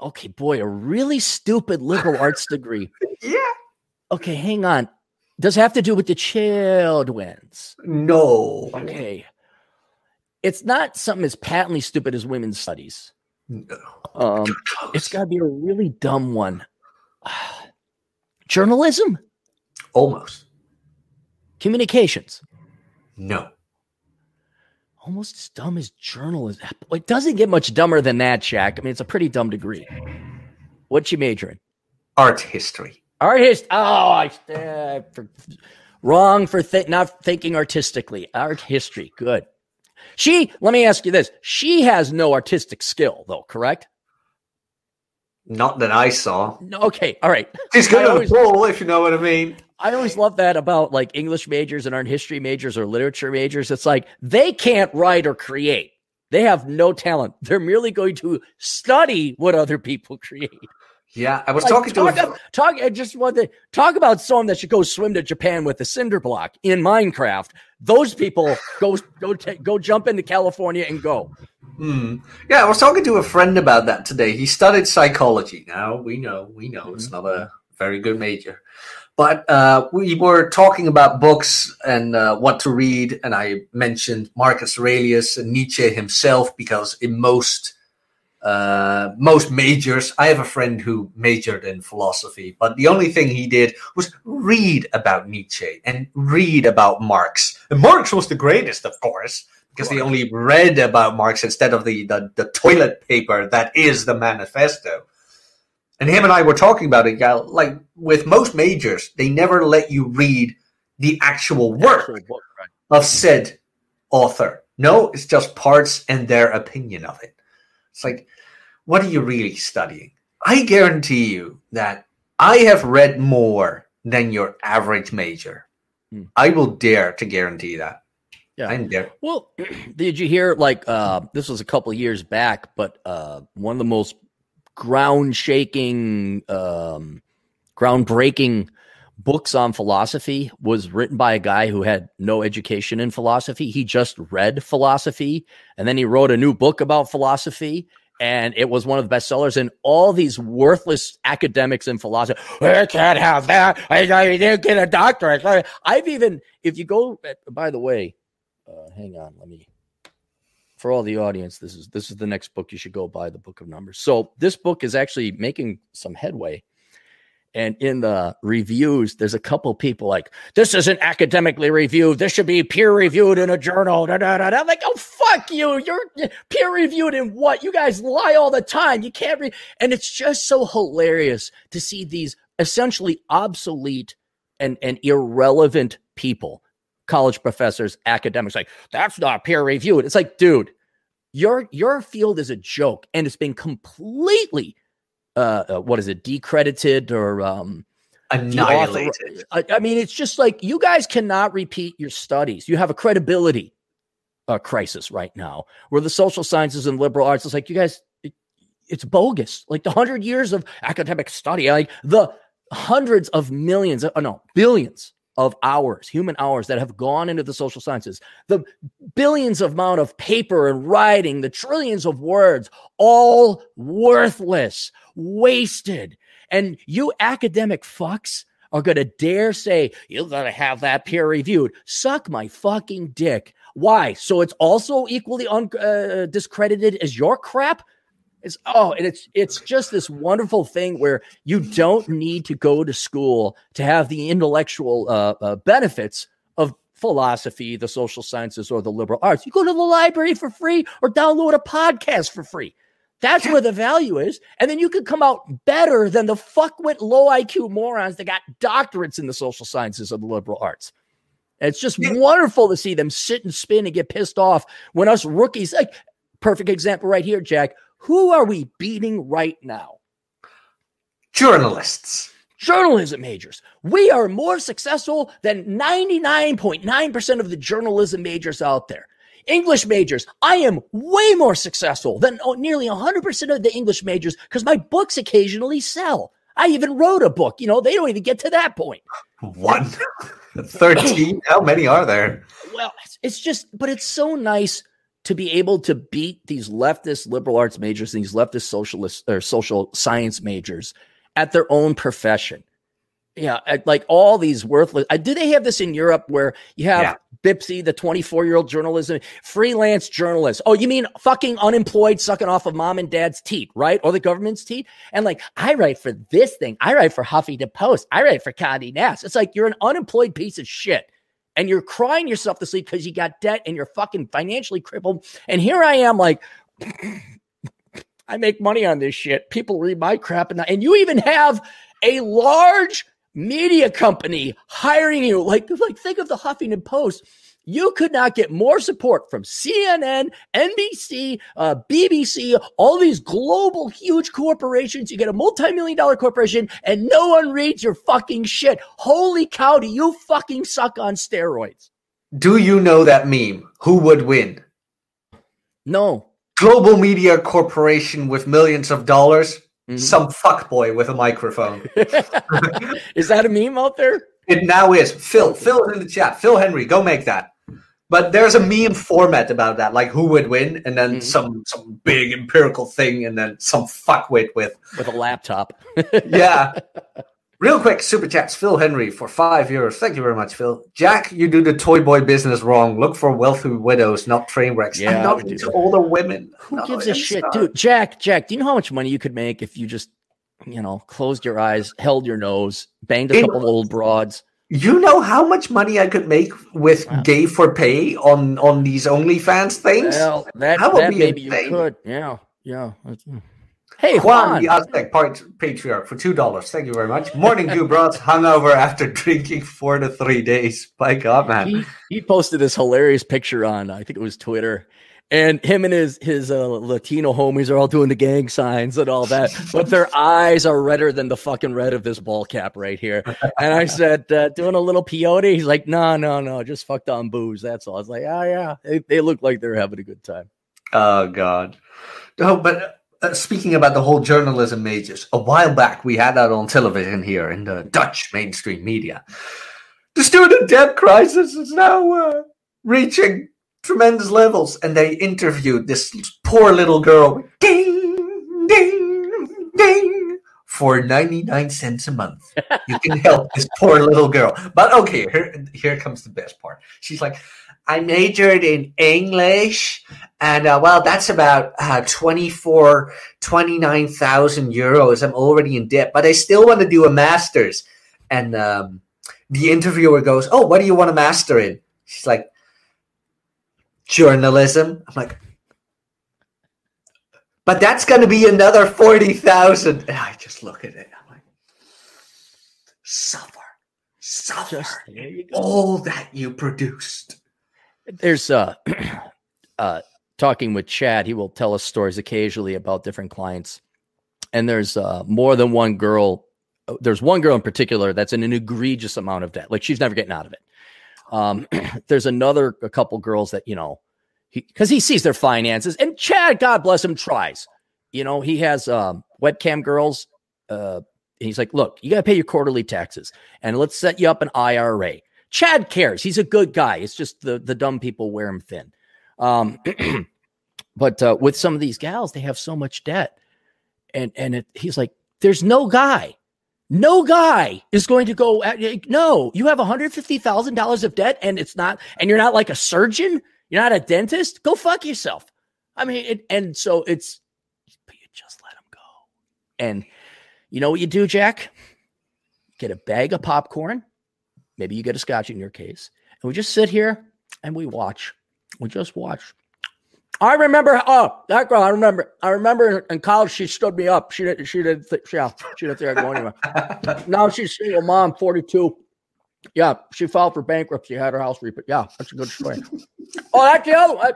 Okay, boy, a really stupid liberal arts degree. <laughs> Yeah. Okay, hang on. Does it have to do with the Childwins? No. Okay. It's not something as patently stupid as women's studies. No. Um, it's got to be a really dumb one. <sighs> Journalism? Almost. Communications? No. Almost as dumb as journalism. It doesn't get much dumber than that, Jack. I mean, it's a pretty dumb degree. What's you major in? Art history. Art history. Oh, I uh, for, wrong for th- not thinking artistically. Art history. Good. She, let me ask you this. She has no artistic skill, though, correct? Not that I saw. No, okay, all right. She's good at the pool, if you know what I mean. I always love that about like English majors and art history majors or literature majors. It's like they can't write or create. They have no talent. They're merely going to study what other people <laughs> create. Yeah, I was Like, talking to talk, a ab- talk I just want to talk about someone that should go swim to Japan with a cinder block in Minecraft. Those people go go go jump into California and go. Hmm. Yeah, I was talking to a friend about that today. He studied psychology. Now we know, we know it's not a very good major, but uh, we were talking about books and uh, what to read, and I mentioned Marcus Aurelius and Nietzsche himself because in most uh, most majors, I have a friend who majored in philosophy, but the only thing he did was read about Nietzsche and read about Marx. And Marx was the greatest, of course because they only read about Marx instead of the, the, the toilet paper that is the manifesto. And him and I were talking about it, like with most majors, they never let you read the actual work Actual book, right? of said author. No, it's just parts and their opinion of it. It's like, what are you really studying? I guarantee you that I have read more than your average major. Hmm. I will dare to guarantee that. Yeah. I'm dare. Well, <clears throat> did you hear like uh this was a couple of years back, but uh one of the most ground shaking um groundbreaking books on philosophy was written by a guy who had no education in philosophy. He just read philosophy and then he wrote a new book about philosophy and it was one of the best sellers. And all these worthless academics in philosophy i can't have that. I, I didn't get a doctorate. I've even if you go by the way uh, hang on let me for all the audience this is this is the next book you should go buy the book of numbers. So this book is actually making some headway and in the reviews there's a couple people like this isn't academically reviewed. This should be peer reviewed in a journal. Da, da, da, da. i'm like oh fuck you. You're peer reviewed in what? You guys lie all the time. You can't read and it's just so hilarious to see these essentially obsolete and and irrelevant people college professors, academics, like that's not peer reviewed. It's like, dude, your your field is a joke, and it's been completely, uh, uh what is it, decredited or um, Annihilated. I, I mean, it's just like you guys cannot repeat your studies. You have a credibility uh, crisis right now, where the social sciences and liberal arts is like, you guys, it, it's bogus. Like the hundred years of academic study, like the hundreds of millions, oh no, billions of hours, human hours that have gone into the social sciences, the billions of amount of paper and writing, the trillions of words, all worthless, wasted. And you academic fucks are going to dare say, you're going to have that peer reviewed. Suck my fucking dick. Why? So it's also equally un- uh, discredited as your crap? It's oh, and it's it's just this wonderful thing where you don't need to go to school to have the intellectual uh, uh, benefits of philosophy, the social sciences, or the liberal arts. You go to the library for free or download a podcast for free. That's where the value is, and then you could come out better than the fuckwit low IQ morons that got doctorates in the social sciences or the liberal arts. It's just Yeah. wonderful to see them sit and spin and get pissed off when us rookies, like perfect example right here, Jack. Who are we beating right now? Journalists. Journalism majors. We are more successful than 99.9% of the journalism majors out there. English majors. I am way more successful than oh, nearly 100% of the English majors because my books occasionally sell. I even wrote a book. You know, they don't even get to that point. One. <laughs> 13. How many are there? Well, it's, it's just, but it's so nice to be able to beat these leftist liberal arts majors, and these leftist socialist or social science majors at their own profession. Yeah, like all these worthless. Do they have this in Europe where you have Yeah. Bipsy, the 24 year old journalism, freelance journalist? Oh, you mean fucking unemployed, sucking off of mom and dad's teeth, right? Or the government's teeth? And like, I write for this thing. I write for Huffington Post. I write for Condé Nast. It's like you're an unemployed piece of shit and you're crying yourself to sleep because you got debt and you're fucking financially crippled. And here I am, like, <clears throat> I make money on this shit. People read my crap, and, and you even have a large media company hiring you. Like, like think of the Huffington Post. You could not get more support from CNN, NBC, uh, BBC, all these global huge corporations. You get a multi-million dollar corporation and no one reads your fucking shit. Holy cow, do you fucking suck on steroids? Do you know that meme? Who would win? No. Global media corporation with millions of dollars. Mm-hmm. Some fuckboy with a microphone. <laughs> is that a meme out there? It now is. Phil, Phil in the chat. Phil Henry, go make that. But there's a meme format about that, like who would win, and then mm-hmm. some some big empirical thing, and then some fuckwit with with a laptop. <laughs> yeah. Real quick, super chats. Phil Henry for five euros. Thank you very much, Phil. Jack, you do the toy boy business wrong. Look for wealthy widows, not train wrecks. Yeah, not into older women. Who no, gives a shit, not. dude? Jack, Jack, do you know how much money you could make if you just, you know, closed your eyes, held your nose, banged a In, couple old broads? You know how much money I could make with wow. gay for pay on on these OnlyFans things? Well, that, that, that maybe insane. you could. Yeah, yeah. Hmm. Hey, Juan, Juan. the Aztec patriarch for two dollars. Thank you very much. Morning, <laughs> you bros. Hungover after drinking four to three days. By God, man. He, he posted this hilarious picture on I think it was Twitter, and him and his his uh, Latino homies are all doing the gang signs and all that, but their <laughs> eyes are redder than the fucking red of this ball cap right here. And I said, uh, doing a little peyote. He's like, no, no, no, just fucked on booze. That's all. I was like, oh yeah, they, they look like they're having a good time. Oh God. Oh, but uh, speaking about the whole journalism majors, a while back we had that on television here in the Dutch mainstream media. The student debt crisis is now uh, reaching tremendous levels. And they interviewed this poor little girl, ding, ding, ding, for 99 cents a month. You can help this poor little girl. But okay, here, here comes the best part. She's like, I majored in English, and uh, well, that's about uh, 24, 29,000 euros. I'm already in debt, but I still want to do a master's. And um, the interviewer goes, Oh, what do you want to master in? She's like, journalism. I'm like, but that's going to be another 40,000. And I just look at it. I'm like, suffer, suffer. Just, all that you produced. There's uh, <clears throat> uh, talking with Chad. He will tell us stories occasionally about different clients. And there's uh, more than one girl. There's one girl in particular that's in an egregious amount of debt. Like she's never getting out of it. Um, <clears throat> there's another a couple girls that you know, because he, he, sees their finances, and Chad, God bless him, tries. You know, he has um, webcam girls. Uh, he's like, look, you got to pay your quarterly taxes, and let's set you up an IRA. Chad cares. He's a good guy. It's just the the dumb people wear him thin. Um, <clears throat> but uh, with some of these gals, they have so much debt, and and it, he's like, there's no guy no guy is going to go. At, no, you have $150,000 of debt and it's not, and you're not like a surgeon. You're not a dentist. Go fuck yourself. I mean, it, and so it's, but you just let them go. And you know what you do, Jack? Get a bag of popcorn. Maybe you get a scotch in your case. And we just sit here and we watch. We just watch I remember. Oh, that girl. I remember. I remember in college she stood me up. She didn't. She did. Th- yeah, she didn't think I'd go anywhere. <laughs> now she's single mom, forty two. Yeah, she filed for bankruptcy. Had her house repo. Yeah, that's a good story. oh, that's the other one.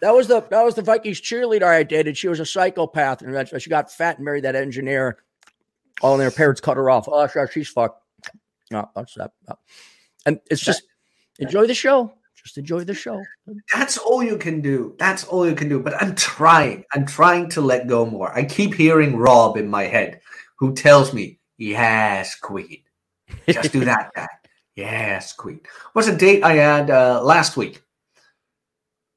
That was the that was the Vikings cheerleader I dated. She was a psychopath, and she got fat and married that engineer. All their parents cut her off. Oh, she's fucked. No, that's that. And it's just enjoy the show. Just enjoy the show. That's all you can do. That's all you can do. But I'm trying. I'm trying to let go more. I keep hearing Rob in my head who tells me, Yes, Queen. Just do that, <laughs> guy. Yes, Queen. What's a date I had uh, last week?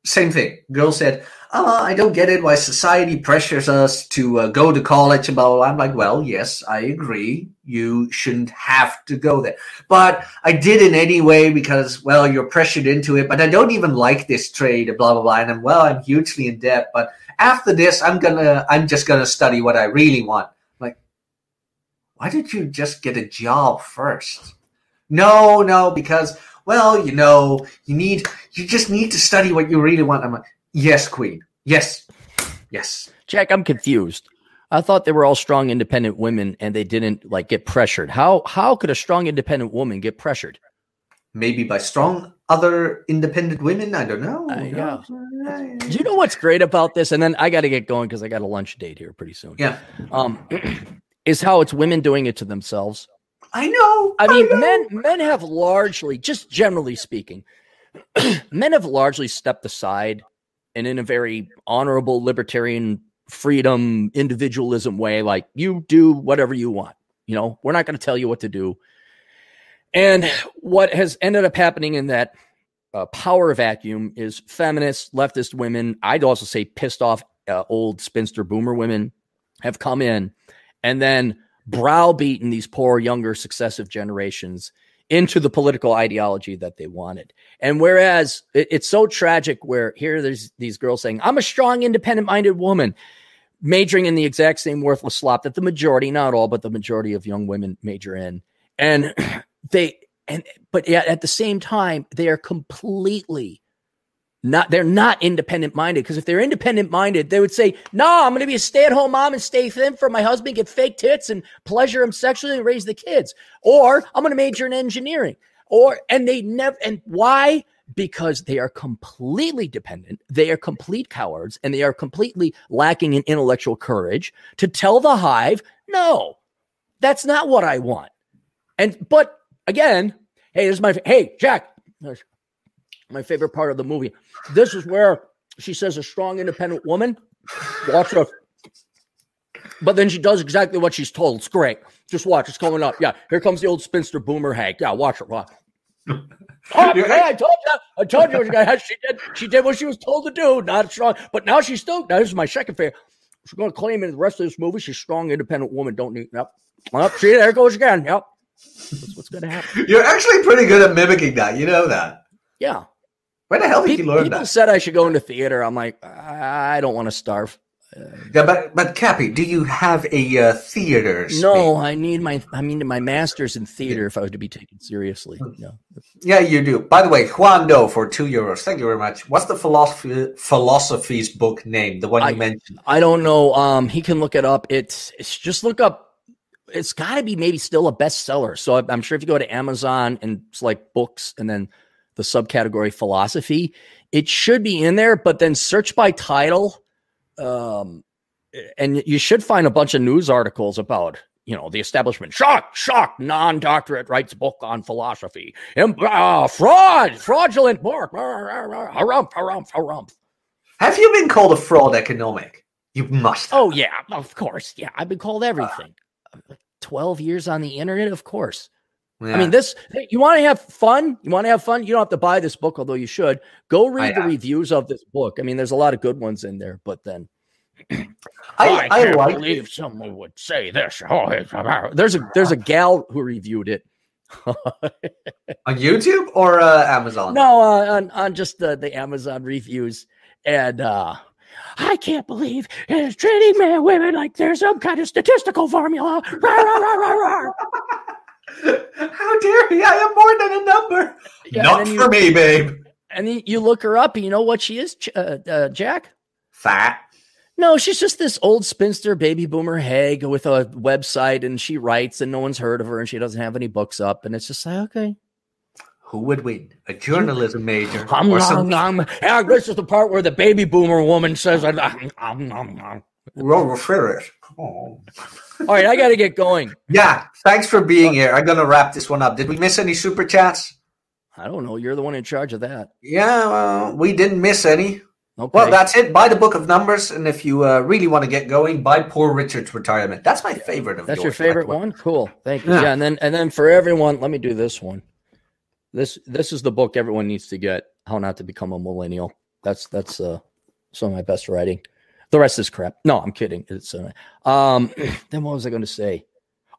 Same thing. Girl said, oh, I don't get it why society pressures us to uh, go to college and blah, blah, blah. I'm like, well, yes, I agree. You shouldn't have to go there. But I did it anyway because, well, you're pressured into it. But I don't even like this trade, blah, blah, blah. And I'm, well, I'm hugely in debt. But after this, I'm going to, I'm just going to study what I really want. I'm like, why did you just get a job first? No, no, because, well, you know, you need, you just need to study what you really want. I'm like, Yes, Queen. Yes. Yes. Jack, I'm confused. I thought they were all strong, independent women, and they didn't like get pressured. How how could a strong, independent woman get pressured? Maybe by strong other independent women. I don't know. Uh, yeah. Do you know what's great about this? And then I got to get going because I got a lunch date here pretty soon. Yeah. Um, <clears throat> is how it's women doing it to themselves. I know. I mean, know. men men have largely, just generally speaking, <clears throat> men have largely stepped aside and in a very honorable libertarian freedom individualism way like you do whatever you want you know we're not going to tell you what to do and what has ended up happening in that uh, power vacuum is feminist leftist women i'd also say pissed off uh, old spinster boomer women have come in and then browbeaten these poor younger successive generations into the political ideology that they wanted. And whereas it, it's so tragic, where here there's these girls saying, I'm a strong, independent minded woman, majoring in the exact same worthless slop that the majority, not all, but the majority of young women major in. And <clears throat> they, and, but yet at the same time, they are completely not they're not independent minded because if they're independent minded they would say no i'm going to be a stay-at-home mom and stay thin for my husband get fake tits and pleasure him sexually and raise the kids. Or i'm going to major in engineering. Or and they never and why? Because they are completely dependent they are complete cowards and they are completely lacking in intellectual courage to tell the hive no that's not what i want. And but again hey this is my hey jack my favorite part of the movie. This is where she says a strong, independent woman. Watch her. But then she does exactly what she's told. It's great. Just watch. It's coming up. Yeah, here comes the old spinster boomer hag. Yeah, watch her. Watch. Oh, hey, I told you. I told you she did. She did what she was told to do. Not strong, but now she's still. Now this is my second favorite. She's going to claim in the rest of this movie she's strong, independent woman. Don't need. Yep. Well, see, there goes again. Yep. That's what's going to happen. You're actually pretty good at mimicking that. You know that. Yeah. Where the hell did people, you learn people that? said I should go into theater. I'm like, I don't want to starve. Yeah, but but Cappy, do you have a uh, theater? No, I need my I mean my master's in theater if I was to be taken seriously. Yeah. yeah, you do. By the way, Juan Do for two euros. Thank you very much. What's the philosophy philosophy's book name? The one I, you mentioned. I don't know. Um, he can look it up. It's it's just look up. It's got to be maybe still a bestseller. So I'm sure if you go to Amazon and it's like books and then the subcategory philosophy, it should be in there. But then search by title um, and you should find a bunch of news articles about you know the establishment. Shock shock non-doctorate writes book on philosophy. And uh, fraud fraudulent book. Harumph harumph harumph have you been called a fraud economic? You must have. oh yeah of course yeah i've been called everything. Uh, 12 years on the internet of course yeah. I mean, this, you want to have fun? You want to have fun? You don't have to buy this book, although you should. Go read the reviews of this book. I mean, there's a lot of good ones in there, but then. <clears throat> I, I, I can't like believe it. someone would say this. Oh, there's a there's a <laughs> gal who reviewed it <laughs> on YouTube or uh, Amazon. No, uh, on on just the the Amazon reviews, and uh, I can't believe it's treating men women like there's some kind of statistical formula. <laughs> How dare he? I am more than a number. Yeah, Not for you, me, babe. And you look her up, and you know what she is, uh, uh, Jack? Fat. No, she's just this old spinster baby boomer hag with a website, and she writes, and no one's heard of her, and she doesn't have any books up, and it's just like, okay. Who would win? A journalism major? <laughs> I'm, or some... I'm, I'm, yeah, this is the part where the baby boomer woman says, I'm, I'm, I'm, Roll Oh. All right, I got to get going. Yeah, thanks for being here. I'm going to wrap this one up. Did we miss any super chats? I don't know. You're the one in charge of that. Yeah, well, we didn't miss any. Okay. Well, that's it. Buy the Book of Numbers, and if you uh, really want to get going, buy Poor Richard's Retirement. That's my favorite of That's yours. your favorite one. Cool. Thank you. Yeah. yeah, and then and then for everyone, let me do this one. This this is the book everyone needs to get. How not to become a millennial. That's that's uh, some of my best writing. The rest is crap. No, I'm kidding. It's uh, um. <clears throat> then what was I going to say?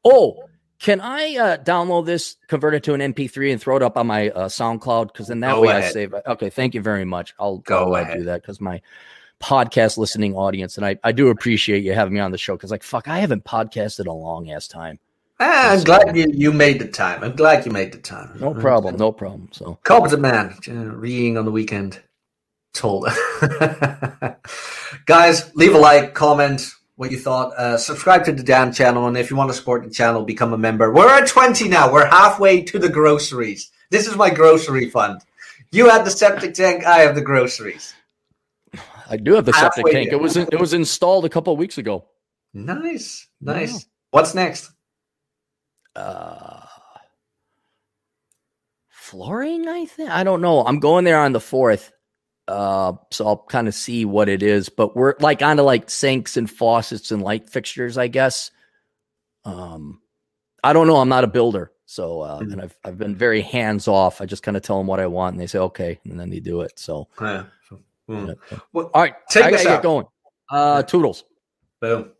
Oh, can I uh, download this, convert it to an MP3, and throw it up on my uh, SoundCloud? Because then that Go way ahead. I save it. Okay, thank you very much. I'll Go I'll, ahead. do that because my podcast listening audience, and I, I do appreciate you having me on the show. Because like fuck, I haven't podcasted a long ass time. Ah, I'm glad you, you made the time. I'm glad you made the time. No problem. No problem. So competent man, uh, reading on the weekend told. <laughs> Guys, leave a like, comment, what you thought. Uh, subscribe to the Dan channel, and if you want to support the channel, become a member. We're at 20 now. We're halfway to the groceries. This is my grocery fund. You had the septic tank. I have the groceries. I do have the halfway septic tank. It was in, it was installed a couple of weeks ago. Nice, nice. Yeah. What's next? Uh, flooring. I think I don't know. I'm going there on the fourth. Uh, so I'll kind of see what it is, but we're like onto like sinks and faucets and light fixtures, I guess. Um, I don't know. I'm not a builder, so uh, mm-hmm. and I've I've been very hands off. I just kind of tell them what I want, and they say okay, and then they do it. So, yeah. Mm. yeah. Well, all right, take I gotta get going. Uh, toodles. Boom.